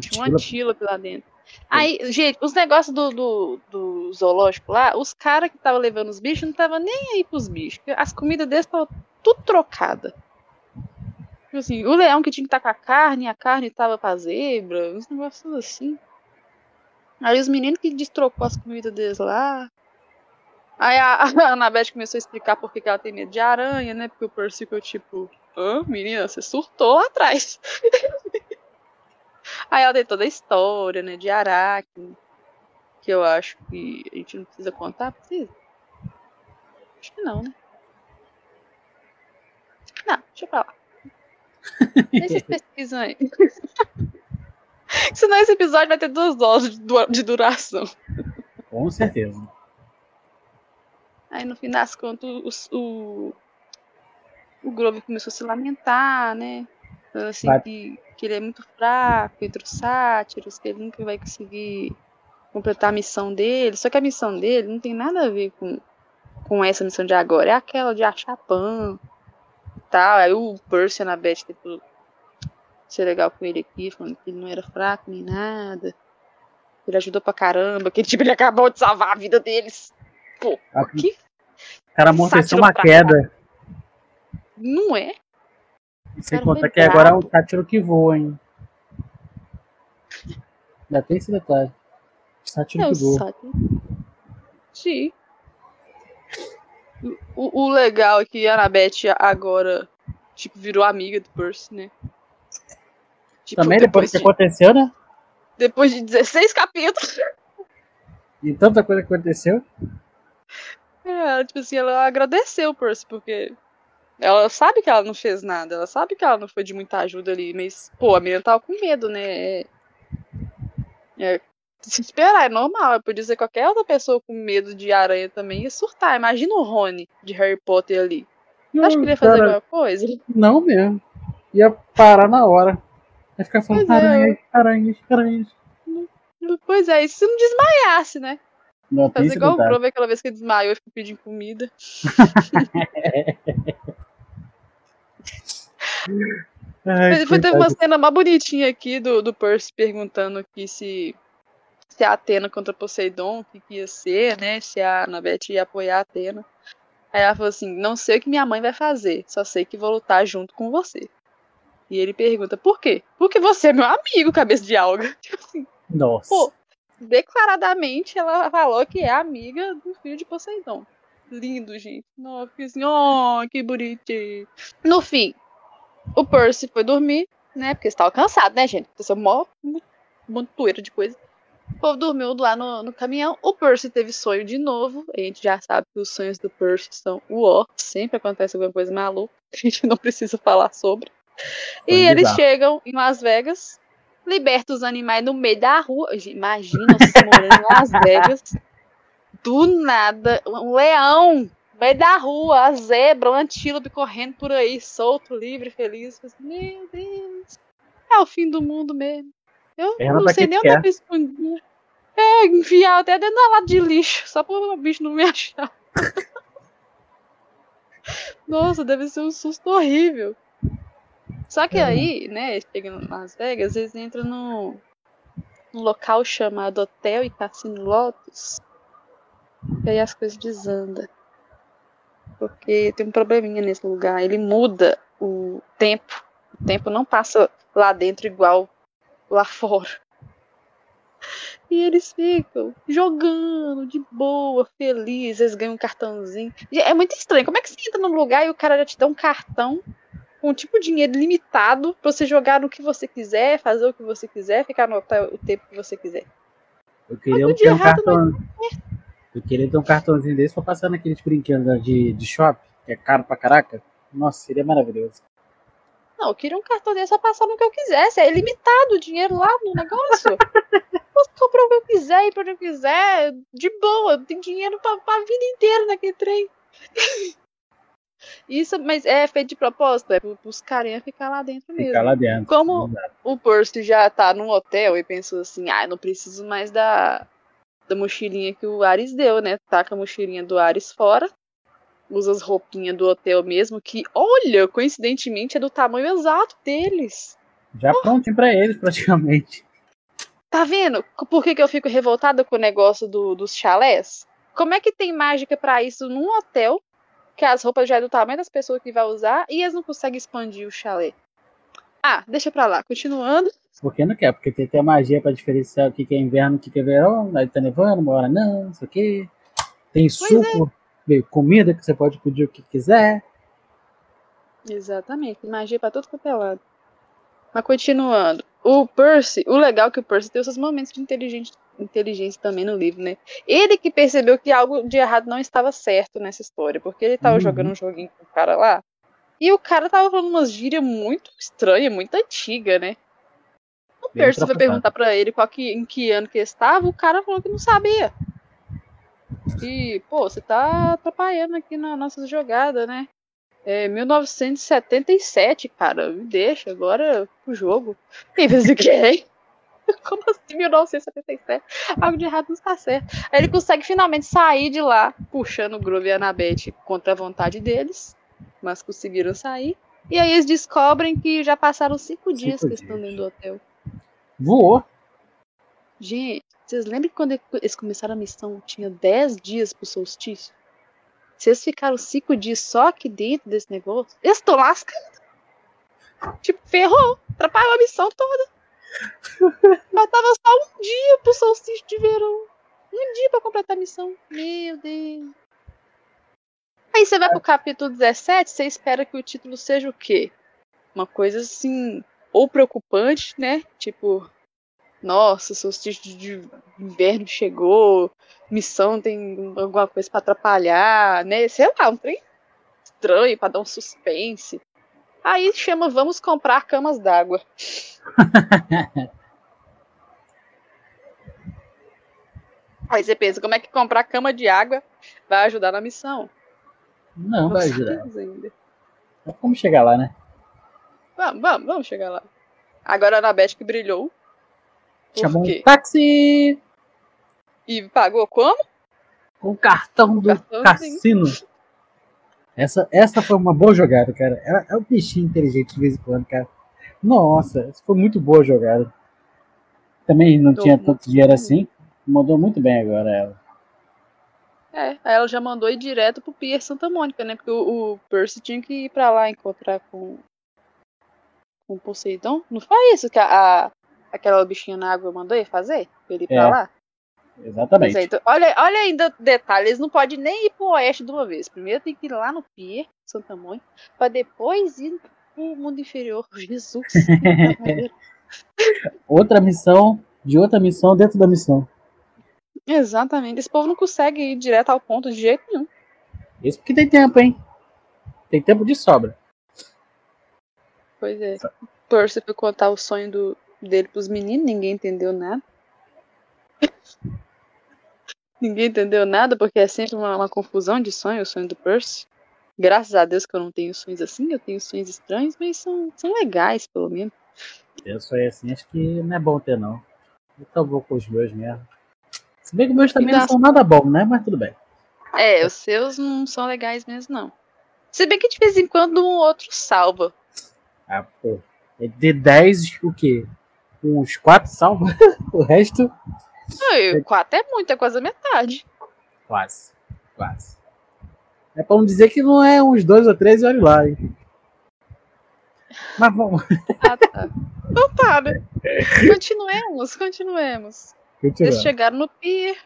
Tinha um Antílope. antílope lá dentro. Aí, gente, os negócios do, do, do zoológico lá, os caras que estavam levando os bichos não estavam nem aí pros bichos. As comidas deles estavam tudo trocada. Tipo assim, o leão que tinha que estar com a carne, a carne tava pra zebra, uns negócios assim. Aí os meninos que destrocou as comidas deles lá. Aí a, <laughs> a Anabeth começou a explicar por que ela tem medo de aranha, né? Porque o Percy ficou tipo, hã, menina, você surtou lá atrás. <laughs> Aí ela tem toda a história, né, de Aracne, que eu acho que a gente não precisa contar, precisa? Acho que não, né? Não, deixa pra lá. Aí vocês <laughs> pesquisam aí. <laughs> Senão esse episódio vai ter duas horas de du- de duração. Com certeza. Aí no fim das contas, os- o, o Grover começou a se lamentar, né? Assim, Vai- que, que ele é muito fraco entre os sátiros, que ele nunca vai conseguir completar a missão dele. Só que a missão dele não tem nada a ver com, com essa missão de agora. É aquela de achar pão e tal. Aí o Percy e a Annabeth tentou ser legal com ele aqui, falando que ele não era fraco nem nada. Ele ajudou pra caramba, que tipo, ele acabou de salvar a vida deles. Pô, que O cara uma pra queda. não é? Sem contar que agora é um brabo. sátiro que voa, hein? Ainda tem esse detalhe. Sátiro É o que voa. Sátiro. Sim. O, o legal é que a Annabeth agora, tipo, virou amiga do Percy, né? Tipo, Também depois que de- aconteceu, né? Depois de 16 capítulos. E tanta coisa que aconteceu. É, tipo assim, ela agradeceu o Percy, porque ela sabe que ela não fez nada, ela sabe que ela não foi de muita ajuda ali, mas, pô, a menina tava com medo, né? É, é, se esperar, é normal. Podia ser qualquer outra pessoa com medo de aranha também ia surtar. Imagina o Rony de Harry Potter ali. Você acha que ele ia fazer cara, alguma coisa? Não mesmo. Ia parar na hora. Ia ficar falando Pois é. aranhas, aranhas, aranhas. Pois é, e se não desmaiasse, né? Não Fazer igual o detalhe. Grove aquela vez que ele desmaiou e ficou pedindo comida. <laughs> Ai, Mas foi, teve uma cena mais bonitinha aqui do, do Percy perguntando aqui se, se a Atena contra Poseidon, o que, que ia ser, né? Se a Anabete ia apoiar a Atena. Aí ela falou assim: Não sei o que minha mãe vai fazer, só sei que vou lutar junto com você. E ele pergunta: Por quê? Porque você é meu amigo, cabeça de alga. <laughs> Tipo assim, Nossa. pô, declaradamente ela falou que é amiga do filho de Poseidon. Lindo, gente. Nossa, assim, oh, que bonitinho. No fim, o Percy foi dormir, né? Porque estava cansado, né, gente? Aconteceu mó montoeira de coisa. O povo dormiu lá no, no caminhão. O Percy teve sonho de novo. A gente já sabe que os sonhos do Percy são o ó. Sempre acontece alguma coisa maluca. A gente não precisa falar sobre. E eles chegam em Las Vegas, libertam os animais no meio da rua. Imagina você morando em Las Vegas. Do nada, um leão meio da rua, a zebra, um antílope correndo por aí, solto, livre, feliz. Meu Deus, é o fim do mundo mesmo. Eu Ela não tá sei nem onde quer. eu me escondi. É, enfiar até dentro da lata de lixo, só para o bicho não me <laughs> achar. Nossa, deve ser um susto horrível. Só que É. aí, né, chegando em Las Vegas, eles entram no, num local chamado Hotel e Cassino Lotus. E aí as coisas desandam. Porque tem um probleminha nesse lugar. Ele muda o tempo. O tempo não passa lá dentro igual lá fora. E eles ficam jogando de boa, felizes, eles ganham um cartãozinho. É muito estranho. Como é que você entra num lugar e o cara já te dá um cartão com tipo de dinheiro limitado pra você jogar no que você quiser, fazer o que você quiser, ficar no hotel o tempo que você quiser? Eu queria um errado cartão. Eu queria ter um cartãozinho desse pra passar naqueles brinquedos de, de shopping, que é caro pra caraca. Nossa, seria maravilhoso. Não, eu queria um cartão desse pra passar no que eu quisesse. É limitado o dinheiro lá no negócio. <laughs> Posso comprar o que eu quiser, ir pra onde eu quiser, de boa. Tem dinheiro pra, pra vida inteira naquele trem. <laughs> Isso, mas é feito de propósito, é pro- pros carinha ficar lá dentro mesmo. Ficar lá dentro. Como- o Percy já tá num hotel e pensou assim, ah, eu não preciso mais da, da mochilinha que o Ares deu, né? Taca a mochilinha do Ares fora, usa as roupinhas do hotel mesmo, que, olha, coincidentemente é do tamanho exato deles. Já prontinho pra eles, praticamente. Tá vendo? Por que, que eu fico revoltada com o negócio do- dos chalés? Como é que tem mágica pra isso num hotel, que as roupas já é do tamanho das pessoas que vai usar, e eles não conseguem expandir o chalé? Ah, deixa pra lá. Continuando. Porque não quer, porque tem que ter magia pra diferenciar o que que é inverno e o que que é verão. Aí tá nevando, uma hora não, não sei o quê. Tem suco, tem comida que você pode pedir o que quiser. Exatamente, magia pra todo quanto é lado. Mas continuando, o Percy, o legal é que o Percy tem seus momentos de inteligência, inteligência também no livro, né? Ele que percebeu que algo de errado não estava certo nessa história, porque ele tava Uhum. jogando um joguinho com o cara lá, e o cara tava falando umas gírias muito estranhas, muito antiga, né? O Percy foi perguntar pra ele qual que, em que ano que estava, o cara falou que não sabia. E, pô, você tá atrapalhando aqui na nossa jogada, né? É 1977, cara. Me deixa agora pro jogo. E você o quê? <laughs> Como assim 1977? Algo de errado não está certo. Aí ele consegue finalmente sair de lá, puxando o Grove e a Anabete contra a vontade deles. Mas conseguiram sair. E aí eles descobrem que já passaram cinco dias que estão dias. dentro do hotel. Voou. Gente, vocês lembram que quando eles começaram a missão tinha 10 dias pro solstício? Vocês ficaram 5 dias só aqui dentro desse negócio? Eles estão lascados. Tipo, ferrou. Atrapalhou a missão toda. <laughs> Faltava só um dia pro solstício de verão. Um dia pra completar a missão. Meu Deus. Aí você vai pro capítulo 17, você espera que o título seja o quê? Uma coisa assim, ou preocupante, né? Tipo, Nossa, solstício de inverno chegou, missão tem alguma coisa pra atrapalhar, né? Sei lá, um trem estranho pra dar um suspense. Aí chama Vamos comprar camas d'água. <laughs> Aí você pensa, como é que comprar cama de água vai ajudar na missão? Não, vai ajudar. Ainda. Vamos chegar lá, né? Vamos, vamos, vamos chegar lá. Agora a Anabete que brilhou. Chamou um táxi! E pagou como? Com o cartão do cartão cassino. Essa, essa foi uma boa jogada, cara. Ela é um bichinho inteligente de vez em quando, cara. Nossa, essa foi muito boa jogada. Também não Tô tinha tanto dinheiro assim. Mandou muito bem agora ela. É, aí ela já mandou ir direto pro Pier Santa Mônica, né? Porque o, o Percy tinha que ir pra lá encontrar com, com o Poseidon. Não foi isso que a, a aquela bichinha na água mandou ir fazer? Pra ele ir pra é. lá? Exatamente. É, então, olha, olha ainda detalhes, não pode nem ir pro oeste de uma vez. Primeiro tem que ir lá no Pier, Santa Mônica, pra depois ir pro mundo inferior. <laughs> Jesus. <laughs> outra missão de outra missão dentro da missão. Exatamente. Esse povo não consegue ir direto ao ponto de jeito nenhum. Isso porque tem tempo, hein? Tem tempo de sobra. Pois é. Percy foi contar o sonho do, dele pros meninos, ninguém entendeu nada. <laughs> ninguém entendeu nada, porque é sempre uma, uma, confusão de sonho, o sonho do Percy. Graças a Deus que eu não tenho sonhos assim, eu tenho sonhos estranhos, mas são, são legais, pelo menos. Eu sonho assim, acho que não é bom ter, não. Eu tô bom com os meus mesmo. Se bem que os meus também não são nada bom, né? Mas tudo bem. É, os seus não são legais mesmo, não. Se bem que de vez em quando um outro salva. Ah, pô. É de 10, o quê? Uns 4 salva? <laughs> o resto. Não, 4 é muito, é quase a metade. Quase. Quase. É pra não dizer que não é uns 2 ou 3 e olha lá, hein? Mas vamos. Ah, tá. Então tá, né? Continuemos, continuemos. Eles chegaram no pier,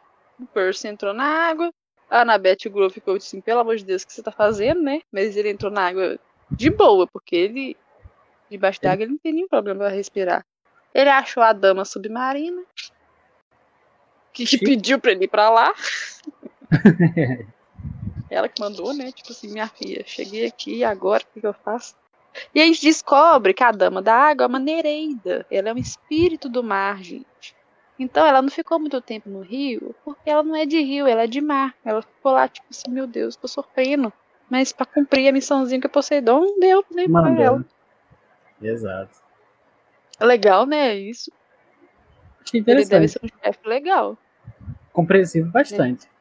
o Percy entrou na água, a Annabeth e o Grove ficou assim, pelo amor de Deus, o que você tá fazendo, né? Mas ele entrou na água de boa, porque ele, debaixo d'água, ele não tem nenhum problema pra respirar. Ele achou a dama submarina, que, que pediu pra ele ir pra lá. <laughs> Ela que mandou, né? Tipo assim, minha filha, cheguei aqui, agora o que, que eu faço? E a gente descobre que a dama da água é uma Nereida. Ela é um espírito do mar, gente. Então ela não ficou muito tempo no rio, porque ela não é de rio, ela é de mar. Ela ficou lá, tipo assim, meu Deus, tô sofrendo. Mas para cumprir a missãozinha que o Poseidon deu nem pra ela. Exato. Legal, né? Isso. Que interessante. Ele deve ser um chefe legal. Compreensivo bastante. É.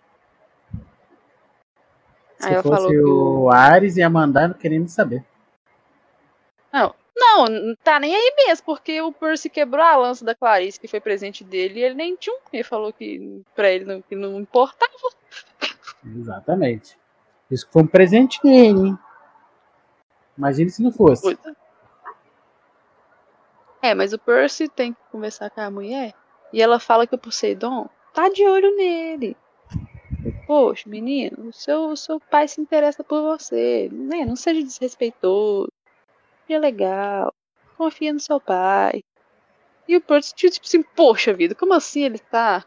Se Aí fosse o, o Ares, ia mandar não querendo saber. Não, não, não tá nem aí mesmo, porque o Percy quebrou a lança da Clarice, que foi presente dele, e ele nem tinha um. Ele falou que pra ele não, que não importava. Exatamente. Isso foi um presente dele, hein? Imagine se não fosse. É, mas o Percy tem que conversar com a mulher e ela fala que o Poseidon tá de olho nele. Poxa, menino, o seu, o seu pai se interessa por você. Né? Não seja desrespeitoso é legal, confia no seu pai. E o Percy, tipo assim, poxa vida, como assim ele tá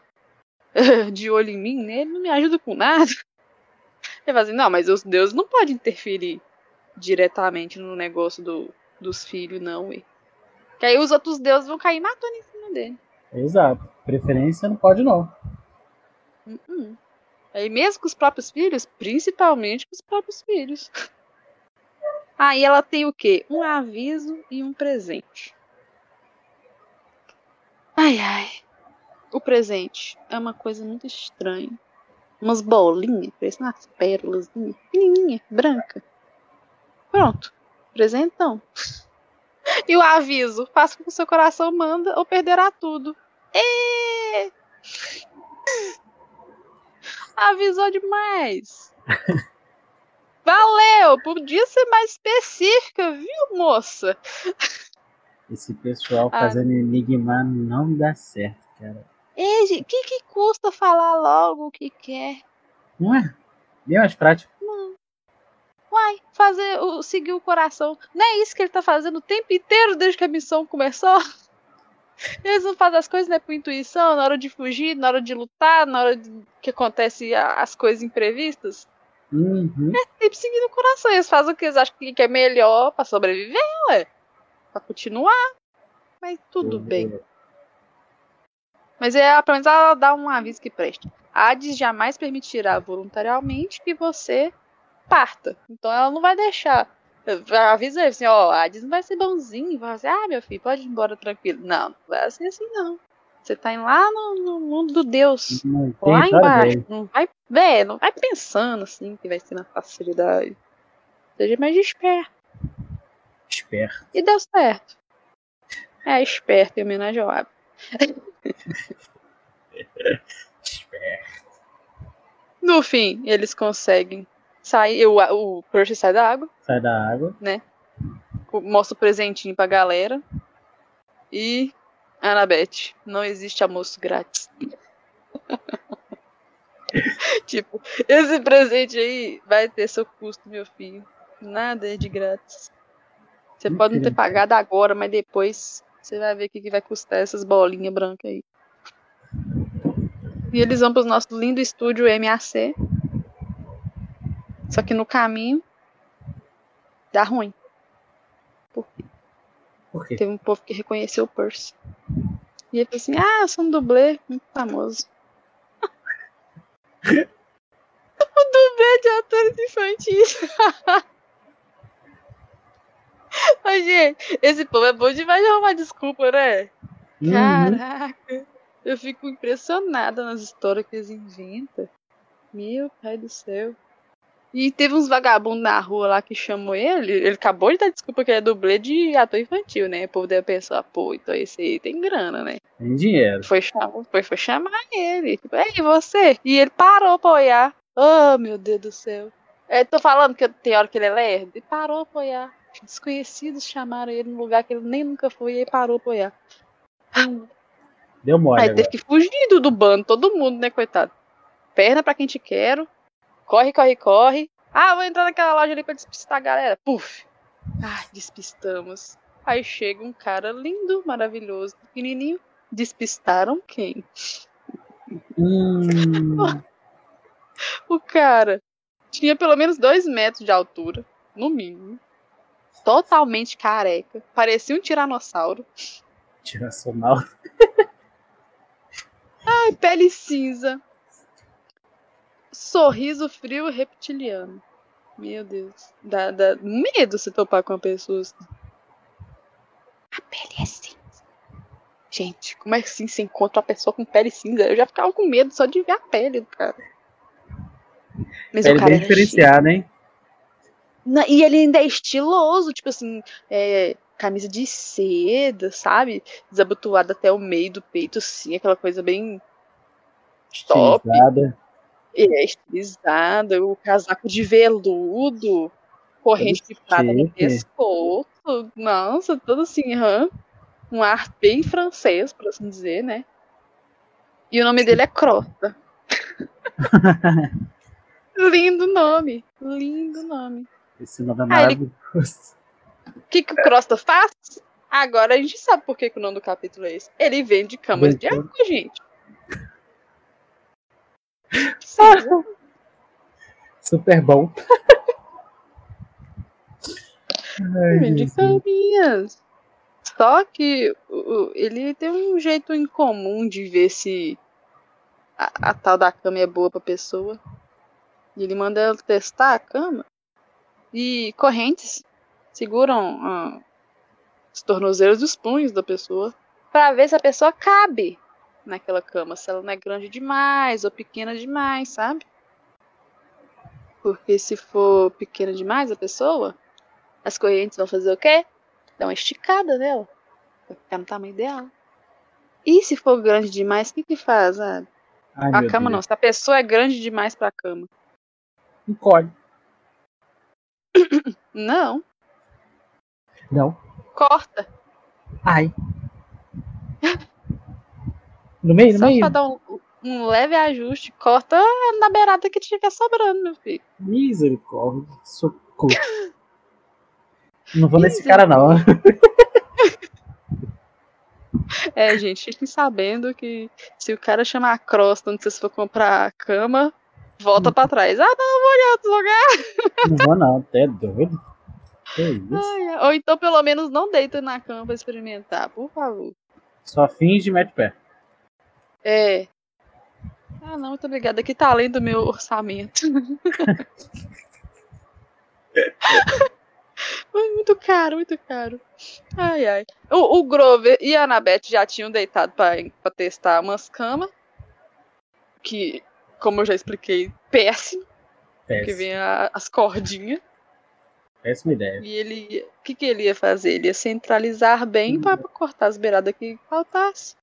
<laughs> de olho em mim, né? Ele não me ajuda com nada. Ele fala assim, não, mas os deuses não podem interferir diretamente no negócio do, dos filhos, não, ué. Que aí os outros deuses vão cair matando em cima dele. Exato. Preferência não pode, não. Uh -uh. Aí mesmo com os próprios filhos, principalmente com os próprios filhos. <laughs> Aí ah, ela tem o quê? Um aviso e um presente. Ai, ai. O presente é uma coisa muito estranha. Umas bolinhas, parecem umas pérolas, pequenininha, branca. Pronto. Presentão. <laughs> <laughs> E o aviso: faça com que o seu coração manda ou perderá tudo. E... <laughs> Avisou demais. <laughs> Valeu! Podia ser mais específica, viu, moça? Esse pessoal ah. fazendo enigma não dá certo, cara. O que, que custa falar logo o que quer? Não é? Bem mais prático. Não. Uai, fazer o, seguir o coração. Não é isso que ele tá fazendo o tempo inteiro desde que a missão começou? <laughs> Eles não fazem as coisas, né, por intuição, na hora de fugir, na hora de lutar, na hora de... que acontece as coisas imprevistas. Uhum. É sempre seguindo o coração. Eles fazem o que eles acham que é melhor pra sobreviver, ué. Pra continuar. Mas tudo bem. Mas é, pelo menos ela dá um aviso que preste. Hades jamais permitirá voluntariamente que você parta. Então ela não vai deixar. Avisa ele assim, ó, a não vai ser bonzinho, vai ser, ah, meu filho, pode ir embora tranquilo. Não, não vai ser assim, não. Você tá indo lá no, no mundo do Deus. Não lá embaixo. Não vai, não vai pensando assim que vai ser na facilidade. Seja mais esperto. Esperto. E deu certo. É esperto em homenagem ao Abel. <laughs> Esperto. No fim, eles conseguem sair. O, o Percy sai da água, Sai da água. mostra o presentinho pra galera. E. Anabeth, não existe almoço grátis. <laughs> tipo, esse presente aí vai ter seu custo, meu filho. Nada é de grátis. Você pode não ter pagado agora, mas depois você vai ver o que, que vai custar essas bolinhas brancas aí. E eles vão pro nosso lindo estúdio MAC. Só que no caminho dá ruim. Por quê? Teve um povo que reconheceu o Percy. E ele falou assim: Ah, eu sou um dublê muito famoso. <laughs> o dublê de atores infantis. <laughs> Ai, gente, esse povo é bom demais de arrumar desculpa, né? Uhum. Caraca, eu fico impressionada nas histórias que eles inventam. Meu pai do céu. E teve uns vagabundos na rua lá que chamou ele. Ele acabou de dar desculpa que ele é dublê de ator infantil, né? O povo deve pensar, pô, então esse aí tem grana, né? Tem dinheiro. Foi chamar, foi, foi chamar ele. Tipo, ei, você? E ele parou pra olhar. Oh, meu Deus do céu. É, tô falando que tem hora que ele é lerdo. E parou pra olhar. Desconhecidos chamaram ele num lugar que ele nem nunca foi e aí parou pra olhar. Deu mole Aí agora. teve que fugir do, do bando, todo mundo, né, coitado. Perna pra quem te quero. Corre, corre, corre. Ah, vou entrar naquela loja ali pra despistar a galera. Puf. Ah, despistamos. Aí chega um cara lindo, maravilhoso, pequenininho. Despistaram quem? Hum, <laughs> O cara tinha pelo menos dois metros de altura, no mínimo. Totalmente careca. Parecia um tiranossauro. tiracional. Ai, pele cinza. Sorriso frio e reptiliano. Meu Deus. Dá, dá medo se topar com uma pessoa assim. A pele é cinza. Gente, como é assim você encontra uma pessoa com pele cinza? Eu já ficava com medo só de ver a pele do cara. Mas Ele o cara bem era diferenciado, hein? Na- e ele ainda é estiloso, tipo assim, é, camisa de seda, sabe? Desabotoada até o meio do peito, assim, aquela coisa bem top. Estilizada. É, estilizada, o casaco de veludo, corrente de prata no pescoço. Nossa, tudo assim, hã? um ar bem francês, por assim dizer, né? E o nome dele é Crosta. <laughs> lindo nome, lindo nome. Esse nome é Ah, maravilhoso. O que, que o Crosta faz? Agora a gente sabe por que, que o nome do capítulo é esse. Ele vende camas de água, gente. Super bom. Ai, Jesus. caminhas. Só que ele tem um jeito incomum de ver se a, a tal da cama é boa pra pessoa. E ele manda ela testar a cama. E correntes seguram ah, os tornozelos e os punhos da pessoa. Pra ver se a pessoa cabe naquela cama. Se ela não é grande demais ou pequena demais, sabe? Porque se for pequena demais a pessoa, as correntes vão fazer o quê? Dar uma esticada nela. Vai ficar no tamanho dela. E se for grande demais, o que que faz? Ah, Ai, a cama não. Deus. Se a pessoa é grande demais pra cama. Encolhe. <coughs> Não. Não. Corta. Ai. No meio, no Só meio. pra dar um, um leve ajuste. Corta na beirada que tiver sobrando, meu filho. Misericórdia. Socorro. <laughs> Não vou nesse cara, não. É, gente, fiquem sabendo que se o cara chamar a crosta onde vocês for comprar a cama, volta pra trás. Ah, não, vou em outro lugar. Não vou não, até doido. Que isso? Ai. Ou então, pelo menos, não deita na cama pra experimentar, por favor. Só finge e mete o pé. É. Ah, não, muito obrigada. Aqui tá além do meu orçamento. <laughs> Muito caro, muito caro. Ai, ai. O, o Grover e a Annabeth já tinham deitado pra, pra testar umas camas. Que, como eu já expliquei, péssimo. Que Péssimo. vem a- as cordinhas. Péssima ideia. E ele. O que, que ele ia fazer? Ele ia centralizar bem pra cortar as beiradas que faltasse.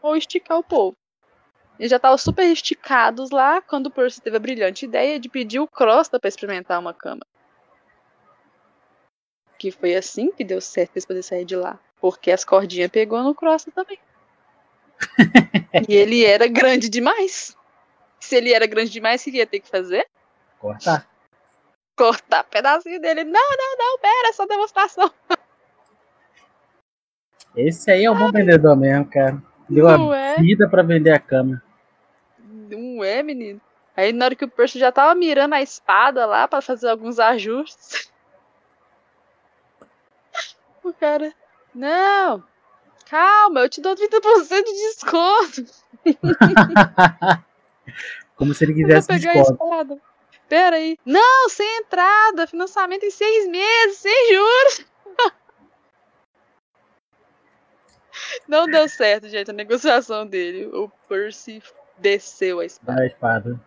Ou esticar o povo. Eles já estavam super esticados lá quando o Percy teve a brilhante ideia de pedir o Crosta pra experimentar uma cama. Que foi assim que deu certo eles poderem sair de lá. Porque as cordinhas pegou no Crosta também. <laughs> e ele era grande demais. Se ele era grande demais, o que ele ia ter que fazer? Cortar. Cortar pedacinho dele. Não, não, não, pera, é só demonstração. Esse aí é um bom vendedor mesmo, cara. Deu a Não é? vida pra vender a cama. Não é, menino? Aí na hora que o Percy já tava mirando a espada lá pra fazer alguns ajustes. <laughs> O cara. Não! Calma, eu te dou 30% de desconto. <laughs> Como se ele Eu vou quisesse pegar a desconto. espada. Pera aí. Não, sem entrada. Financiamento em seis meses, sem juros. <laughs> Não deu certo, gente, a negociação dele. O Percy desceu a espada. A espada.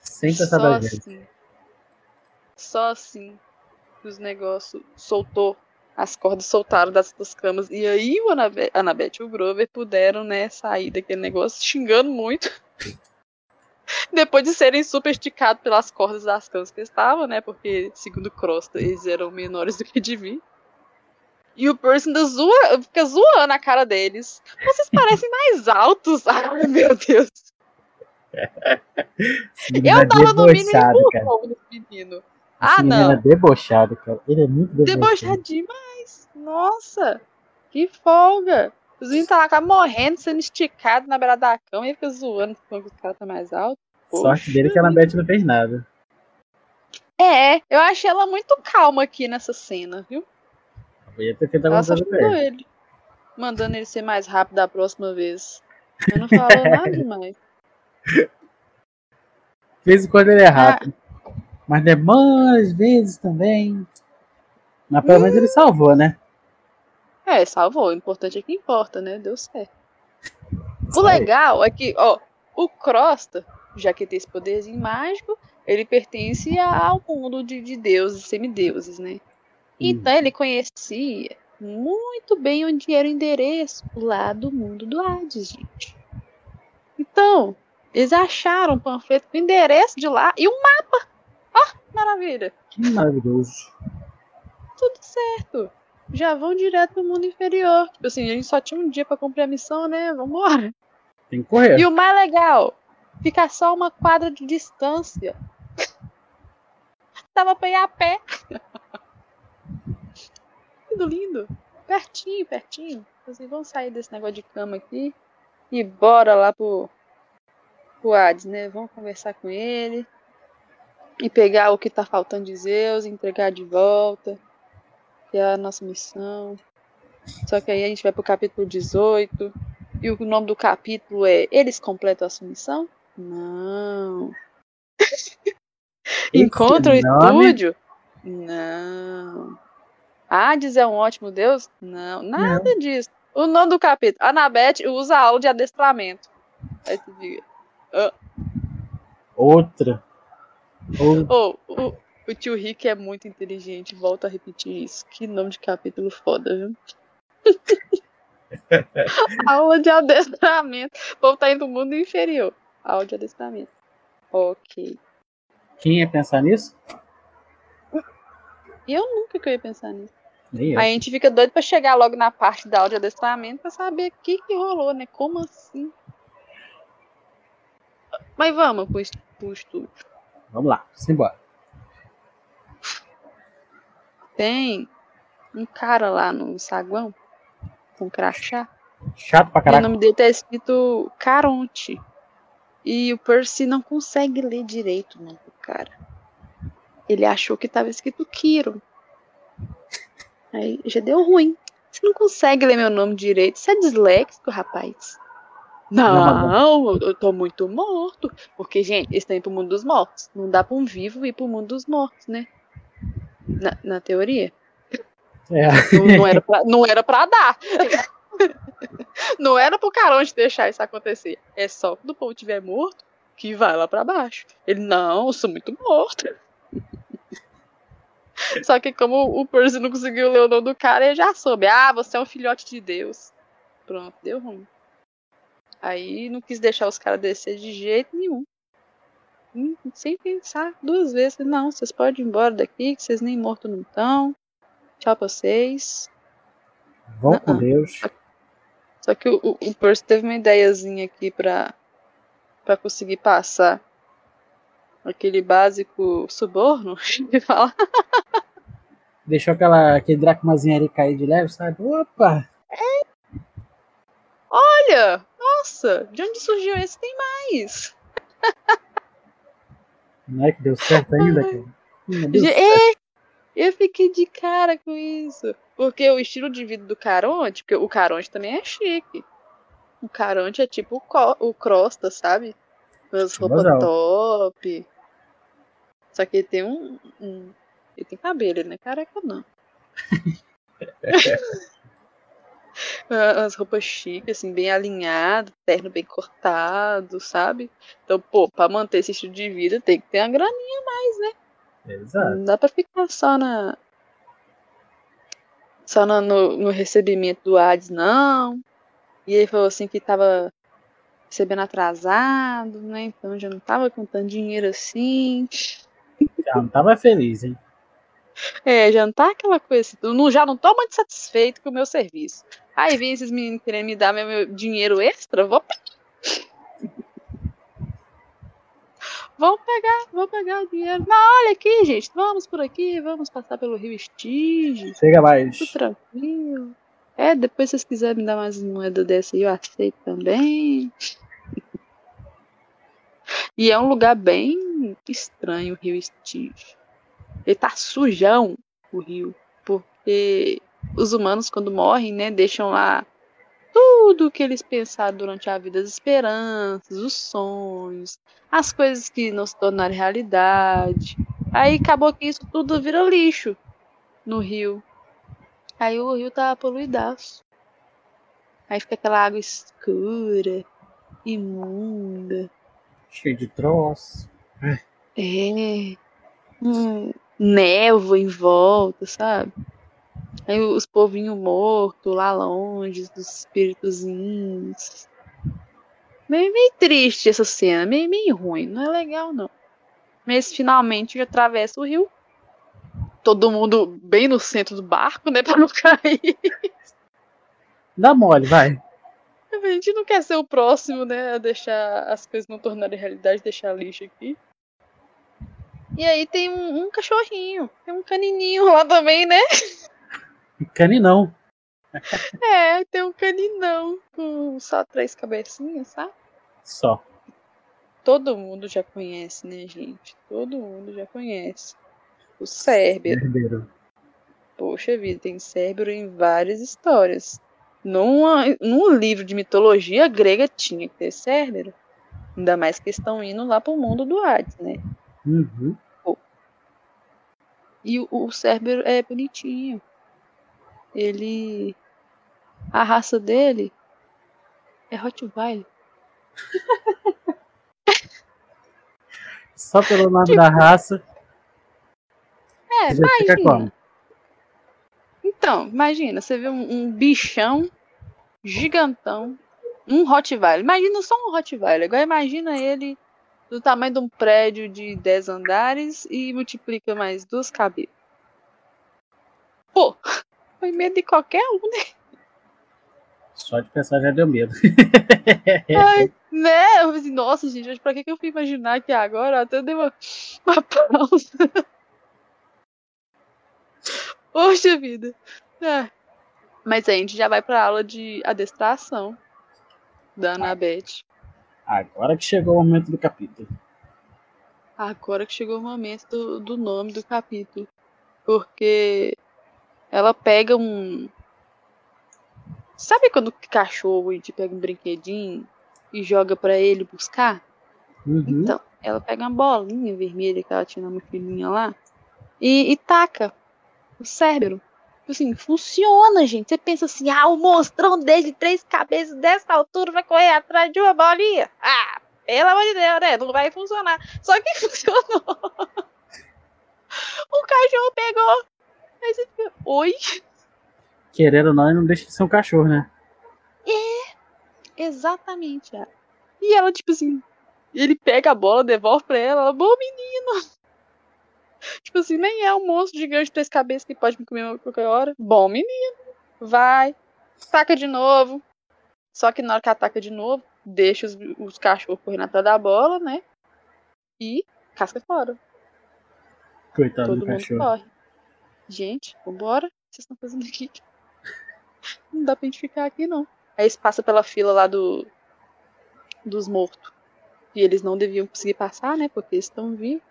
Sem pensar Só assim. Só assim. que Os negócios soltou. As cordas soltaram das, das camas. E aí o Anabe Anabeth e o Grover puderam, né, sair daquele negócio xingando muito. <laughs> Depois de serem super esticados pelas cordas das camas que estavam, né? Porque, segundo Crosta, eles eram menores do que deviam. E o Percy ainda zoa, fica zoando a cara deles. Vocês <laughs> parecem mais altos. Ai, meu Deus. Menino é Eu tava no mínimo empurrão nesse menino. Esse Ah, menino não. é debochado, cara. Ele é muito debochado. Debochado demais. Nossa, que folga. Os meninos tá lá morrendo, sendo esticado na beira da cama e fica zoando falando que o cara tá mais alto. Sorte Poxa. dele que a Annabeth não fez nada. É, eu achei ela muito calma aqui nessa cena, viu? Podia ter feito Ela só pra ele. Mandando ele ser mais rápido da próxima vez. Eu não falou <laughs> nada demais. De vez em quando ele é Ah. rápido. Mas demora às vezes também. Mas pelo menos ele salvou, né? É, salvou. O importante é que importa, né? Deu certo. O legal é que, ó, o Crosta, já que tem esse poderzinho mágico, ele pertence ao mundo de, de deuses, semideuses, né? Então ele conhecia muito bem onde era o endereço lá do mundo do Hades, gente. Então, eles acharam o panfleto com o endereço de lá e um mapa. Ó, maravilha. Que maravilhoso. Tudo certo. Já vão direto pro mundo inferior. Tipo assim, a gente só tinha um dia pra cumprir a missão, né? Vambora. Tem que correr. E o mais legal, fica só uma quadra de distância. <laughs> Dava pra ir a pé. <laughs> Lindo, lindo. Pertinho, pertinho. Assim, vamos sair desse negócio de cama aqui e bora lá pro, pro Hades, né? Vamos conversar com ele e pegar o que tá faltando de Zeus, entregar de volta. Que é a nossa missão. Só que aí a gente vai pro capítulo 18. E o nome do capítulo é Eles completam a sua missão? Não. <laughs> Encontra o estúdio? Não. Hades é um ótimo deus? Não, nada disso. O nome do capítulo. Anabete usa aula de adestramento. Aí tu diga. Outra. Ou- Oh, o, o tio Rick é muito inteligente. Volto a repetir isso. Que nome de capítulo foda, viu? <laughs> aula de adestramento. O povo tá indo do mundo inferior. Aula de adestramento. Ok. Quem ia pensar nisso? Eu nunca que eu ia pensar nisso. Aí a gente fica doido pra chegar logo na parte da de adestramento pra saber o que, que rolou, né? Como assim? Mas vamos pro, pro estúdio. Vamos lá, simbora. Tem um cara lá no saguão com crachá. Chato pra E o nome dele tá escrito Caronte. E o Percy não consegue ler direito o nome do cara. Ele achou que tava escrito Kiro. Aí já deu ruim. Você não consegue ler meu nome direito. Você é disléxico, rapaz. Não, eu- eu tô muito morto. Porque, gente, eles estão indo pro mundo dos mortos. Não dá pra um vivo ir pro mundo dos mortos, né? Na, na teoria. É. Não, não era pra, não era pra dar. <laughs> Não era pro Caronte deixar isso acontecer. É só quando o povo estiver morto que vai lá pra baixo. Ele, não, eu sou muito morto. <laughs> Só que como o Percy não conseguiu ler o nome do cara, ele já soube. Ah, você é um filhote de Deus. Pronto, deu ruim. Aí não quis deixar os caras descer de jeito nenhum. Hum, Sem pensar duas vezes. Não, vocês podem ir embora daqui, que vocês nem mortos não estão. Tchau pra vocês. Vão com. Deus. Só que o, o, o Percy teve uma ideiazinha aqui pra, pra conseguir passar aquele básico suborno <laughs> de falar. Deixou aquela, aquele dracmazinho ali cair de leve, sabe? Opa! Olha, nossa, de onde surgiu esse? Tem mais. Não é que deu certo ainda, cara? É, eu fiquei de cara com isso. Porque o estilo de vida do Caronte, porque o Caronte também é chique. O Caronte é tipo o, o Crosta, sabe? Com as roupas top. Só que ele tem um, um- Ele tem cabelo, ele não é careca, não. <laughs> As roupas chiques, assim, bem alinhado, terno bem cortado, sabe? Então, pô, pra manter esse estilo de vida tem que ter uma graninha Exato. não dá pra ficar só na. Só no, no, no recebimento do Hades, não. E ele falou assim que tava recebendo atrasado, né? Então já não tava com tanto dinheiro assim. Já não tava feliz, hein? É, já não tá aquela coisa assim. eu Não, já não tô muito satisfeito com o meu serviço. Aí vem esses meninos querendo me dar meu, dinheiro extra, vou pegar. <laughs> Vou pegar, vou pegar o dinheiro. Não, olha aqui, gente. Vamos por aqui, vamos passar pelo Rio Estige. Chega mais. Tudo tranquilo. É, depois se vocês quiserem me dar mais moeda dessa aí, eu aceito também. E é um lugar bem estranho, o Rio Estige. Ele tá sujão, o rio. Porque os humanos, quando morrem, né, deixam lá tudo que eles pensaram durante a vida, as esperanças, os sonhos, as coisas que não se tornaram realidade. Aí acabou que isso tudo vira lixo no rio. Aí o rio tá poluidaço. Aí fica aquela água escura, imunda. Cheio de troço. É. Hum, névoa em volta, sabe? Aí os povinhos mortos lá longe, dos espíritozinhos. Meio, meio triste essa cena, meio, meio ruim, não é legal não. Mas finalmente atravessa o rio. Todo mundo bem no centro do barco, né? <laughs> Pra não cair. Dá mole, vai. A gente não quer ser o próximo, né? A deixar as coisas não tornarem realidade, deixar lixo aqui. E aí tem um, um cachorrinho, tem um canininho lá também, né? Caninão. <laughs> É, tem um caninão com só três cabecinhas, sabe? Só. Todo mundo já conhece, né, gente? Todo mundo já conhece. O Cérbero. Herdeiro. Poxa vida, tem Cérbero em várias histórias. Numa, num livro de mitologia grega tinha que ter Cérbero. Ainda mais que estão indo lá pro mundo do Hades, né? Uhum. E o, o Cérbero é bonitinho. Ele. A raça dele é Rottweiler. Só pelo nome <laughs> da raça. É, imagina. Então, imagina, você vê um, um bichão gigantão, um Rottweiler. Imagina só um Rottweiler. Agora imagina ele do tamanho de um prédio de 10 andares e multiplica mais duas cabeças. Pô, <laughs> foi medo de qualquer um, né? Só de pensar já deu medo. <laughs> Ai, né? Eu falei assim, nossa, gente, pra que, eu fui imaginar que agora até dei uma, <laughs> uma pausa. Poxa vida. É. Mas aí a gente já vai pra aula de adestração da Anabete. Agora que chegou o momento do capítulo. Agora que chegou o momento do, do nome do capítulo. Porque ela pega um. Sabe quando o cachorro a gente pega um brinquedinho e joga pra ele buscar? Uhum. Então, ela pega uma bolinha vermelha que ela tinha na mochilinha lá e, e taca o cérebro. Tipo Assim, funciona, gente. Você pensa assim, ah, o monstrão dele de três cabeças dessa altura vai correr atrás de uma bolinha. Ah, pelo amor de Deus, né? Não vai funcionar. Só que <laughs> funcionou. o cachorro pegou. Aí você fica, oi? Querendo ou não, ele não deixa de ser um cachorro, né? Exatamente. é. E ela, tipo assim, ele pega a bola, devolve pra ela, ela, bom menino. Tipo assim, nem é um monstro gigante de três cabeças que pode me comer a qualquer hora. Bom menino. Vai, taca de novo. Só que na hora que ataca de novo, deixa os, os cachorros correndo atrás da bola, né? E casca fora. Coitado Todo do mundo cachorro. corre. Gente, vambora. O que vocês estão fazendo aqui? <laughs> Não dá pra gente ficar aqui, não. Aí eles passam pela fila lá do. dos mortos. E eles não deviam conseguir passar, né? Porque eles estão vivos.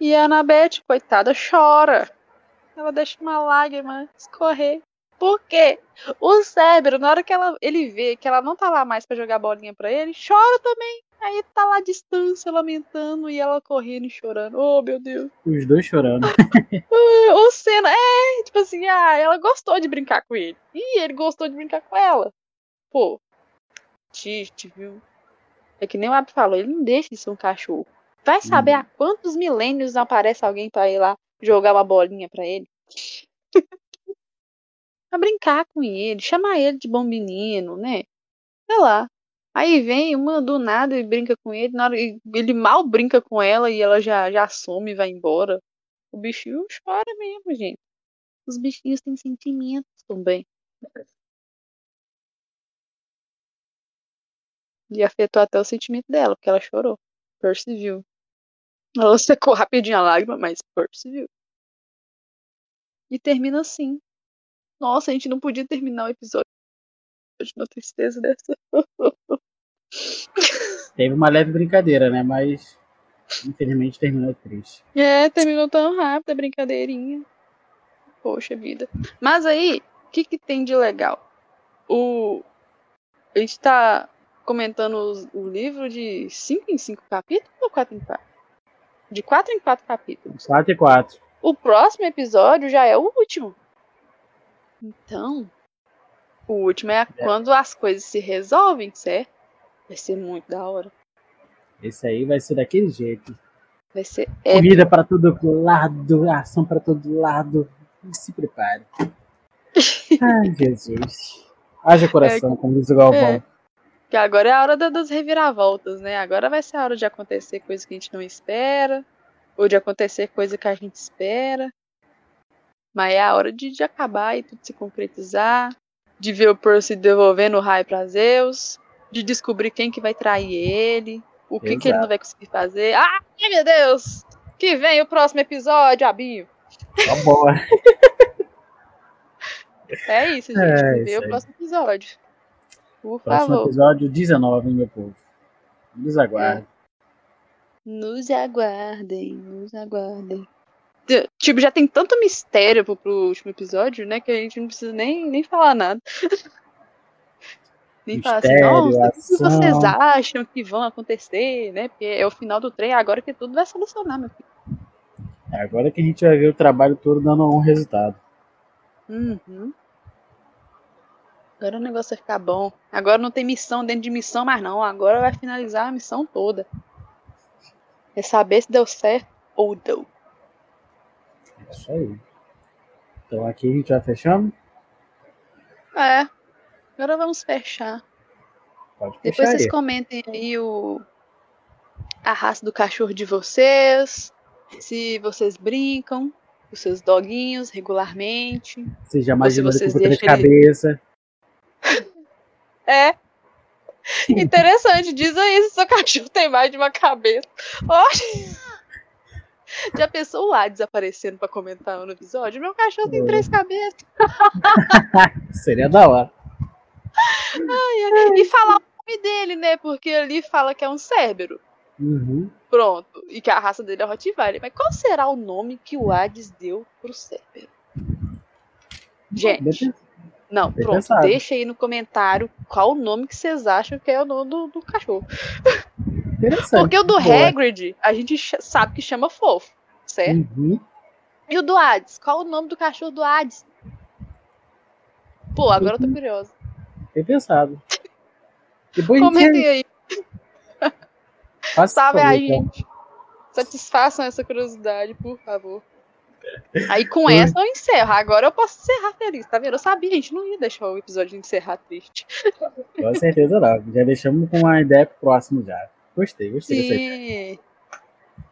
E a Anabete, coitada, chora. Ela deixa uma lágrima escorrer. Por quê? O cérebro, na hora que ela, ele vê que ela não tá lá mais pra jogar bolinha pra ele, chora também. Aí tá lá à distância, lamentando, e ela correndo e chorando. Oh, meu Deus. Os dois chorando. <laughs> O Senna, é, tipo assim, ah, ela gostou de brincar com ele. E ele gostou de brincar com ela. Pô, triste, viu? É que nem o Ab falou, ele não deixa de ser um cachorro. Vai saber Uhum. há quantos milênios aparece alguém pra ir lá jogar uma bolinha pra ele. <laughs> pra brincar com ele, chamar ele de bom menino, né? Sei lá. Aí vem uma do nada e brinca com ele, na hora, ele mal brinca com ela e ela já, já some e vai embora. O bichinho chora mesmo, gente. Os bichinhos têm sentimentos também. E afetou até o sentimento dela, porque ela chorou. Percy viu. Ela secou rapidinho a lágrima, mas Percy viu. E termina assim. Nossa, a gente não podia terminar o episódio de uma tristeza dessa. <laughs> Teve uma leve brincadeira, né? Mas infelizmente terminou triste. É, terminou tão rápido a brincadeirinha. Poxa vida. Mas aí, o que, que tem de legal? O... A gente tá comentando os- o livro de 5 em 5 capítulos ou 4 em 4? De 4 em 4 capítulos. 4 e 4. O próximo episódio já é o último. Então, o último é quando as coisas se resolvem, certo? Vai ser muito da hora. Esse aí vai ser daquele jeito. Vai ser épico. Comida pra todo lado, ação pra todo lado. Se prepare. <laughs> Ai, Jesus. Haja coração, como diz o Galvão. É. Que agora é a hora da- das reviravoltas, né? Agora vai ser a hora de acontecer coisa que a gente não espera, ou de acontecer coisa que a gente espera. Mas é a hora de, de acabar e tudo se concretizar, de ver o Percy devolvendo o raio pra Zeus, de descobrir quem que vai trair ele, o que, que ele não vai conseguir fazer. Ai, meu Deus! Que vem o próximo episódio, Abinho. Tá boa. <laughs> É isso, gente. É Vê o próximo episódio. Por Próximo favor. episódio 19, hein, meu povo. Nos aguarde. Nos aguardem, nos aguardem. Tipo, já tem tanto mistério pro, pro último episódio, né? Que a gente não precisa nem, nem falar nada. nem falar assim, nossa, o que vocês acham que vão acontecer, né? Porque é o final do trem, agora que tudo vai solucionar, meu filho. É agora que a gente vai ver o trabalho todo dando um resultado. Uhum. Agora o negócio vai ficar bom. Agora não tem missão dentro de missão mais não. Agora vai finalizar a missão toda. É saber se deu certo ou deu. É isso aí. Então aqui a gente vai fechando. É. Agora vamos fechar. Pode Depois fechar vocês aí. comentem aí o a raça do cachorro de vocês, se vocês brincam com seus doguinhos regularmente. Já imaginou ele vocês com três deixam ele-. É. Interessante, diz aí se seu cachorro tem mais de uma cabeça. Ó, Já pensou lá desaparecendo pra comentar no episódio? Meu cachorro tem três cabeças. <laughs> Seria da hora. E falar o nome dele, né? Porque ali fala que é um cérbero. Uhum. Pronto. E que a raça dele é Rottweiler. Mas qual será o nome que o Hades deu pro cérbero? Gente, não, bem pronto. pensado. Deixa aí no comentário qual o nome que vocês acham que é o nome do, do cachorro. Porque o do Boa. Hagrid, a gente sabe que chama fofo, certo? Uhum. E o do Hades? Qual o nome do cachorro do Hades? Pô, agora eu tô curiosa. Bem pensado. Depois Comentem aí, sabe a então. gente. Satisfaçam essa curiosidade, por favor. Aí com essa eu encerro. Agora eu posso encerrar feliz, tá vendo? Eu sabia, a gente não ia deixar o episódio encerrar triste. Com certeza não. Já deixamos com uma ideia pro próximo já. Gostei, gostei dessa ideia. Sim.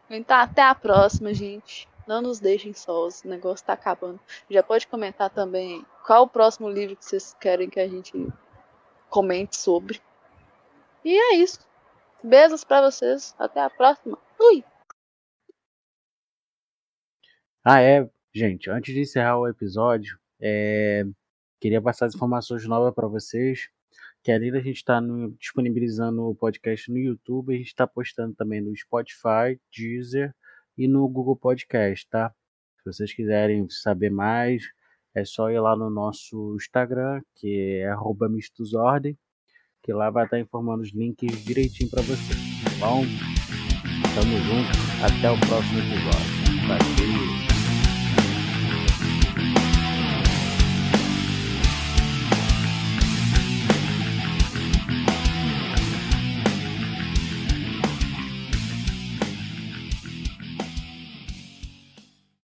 Então até a próxima, gente. Não nos deixem sós, o negócio tá acabando. Já pode comentar também qual o próximo livro que vocês querem que a gente comente sobre. E é isso. Beijos pra vocês. Até a próxima. Fui! Ah, é, gente, antes de encerrar o episódio, é, queria passar as informações novas para vocês. Que além da gente estar disponibilizando o podcast no YouTube, a gente está postando também no Spotify, Deezer e no Google Podcast, tá? Se vocês quiserem saber mais, é só ir lá no nosso Instagram, que é arroba mistusordem, que lá vai estar informando os links direitinho para vocês, tá bom? Tamo junto, até o próximo episódio. Valeu!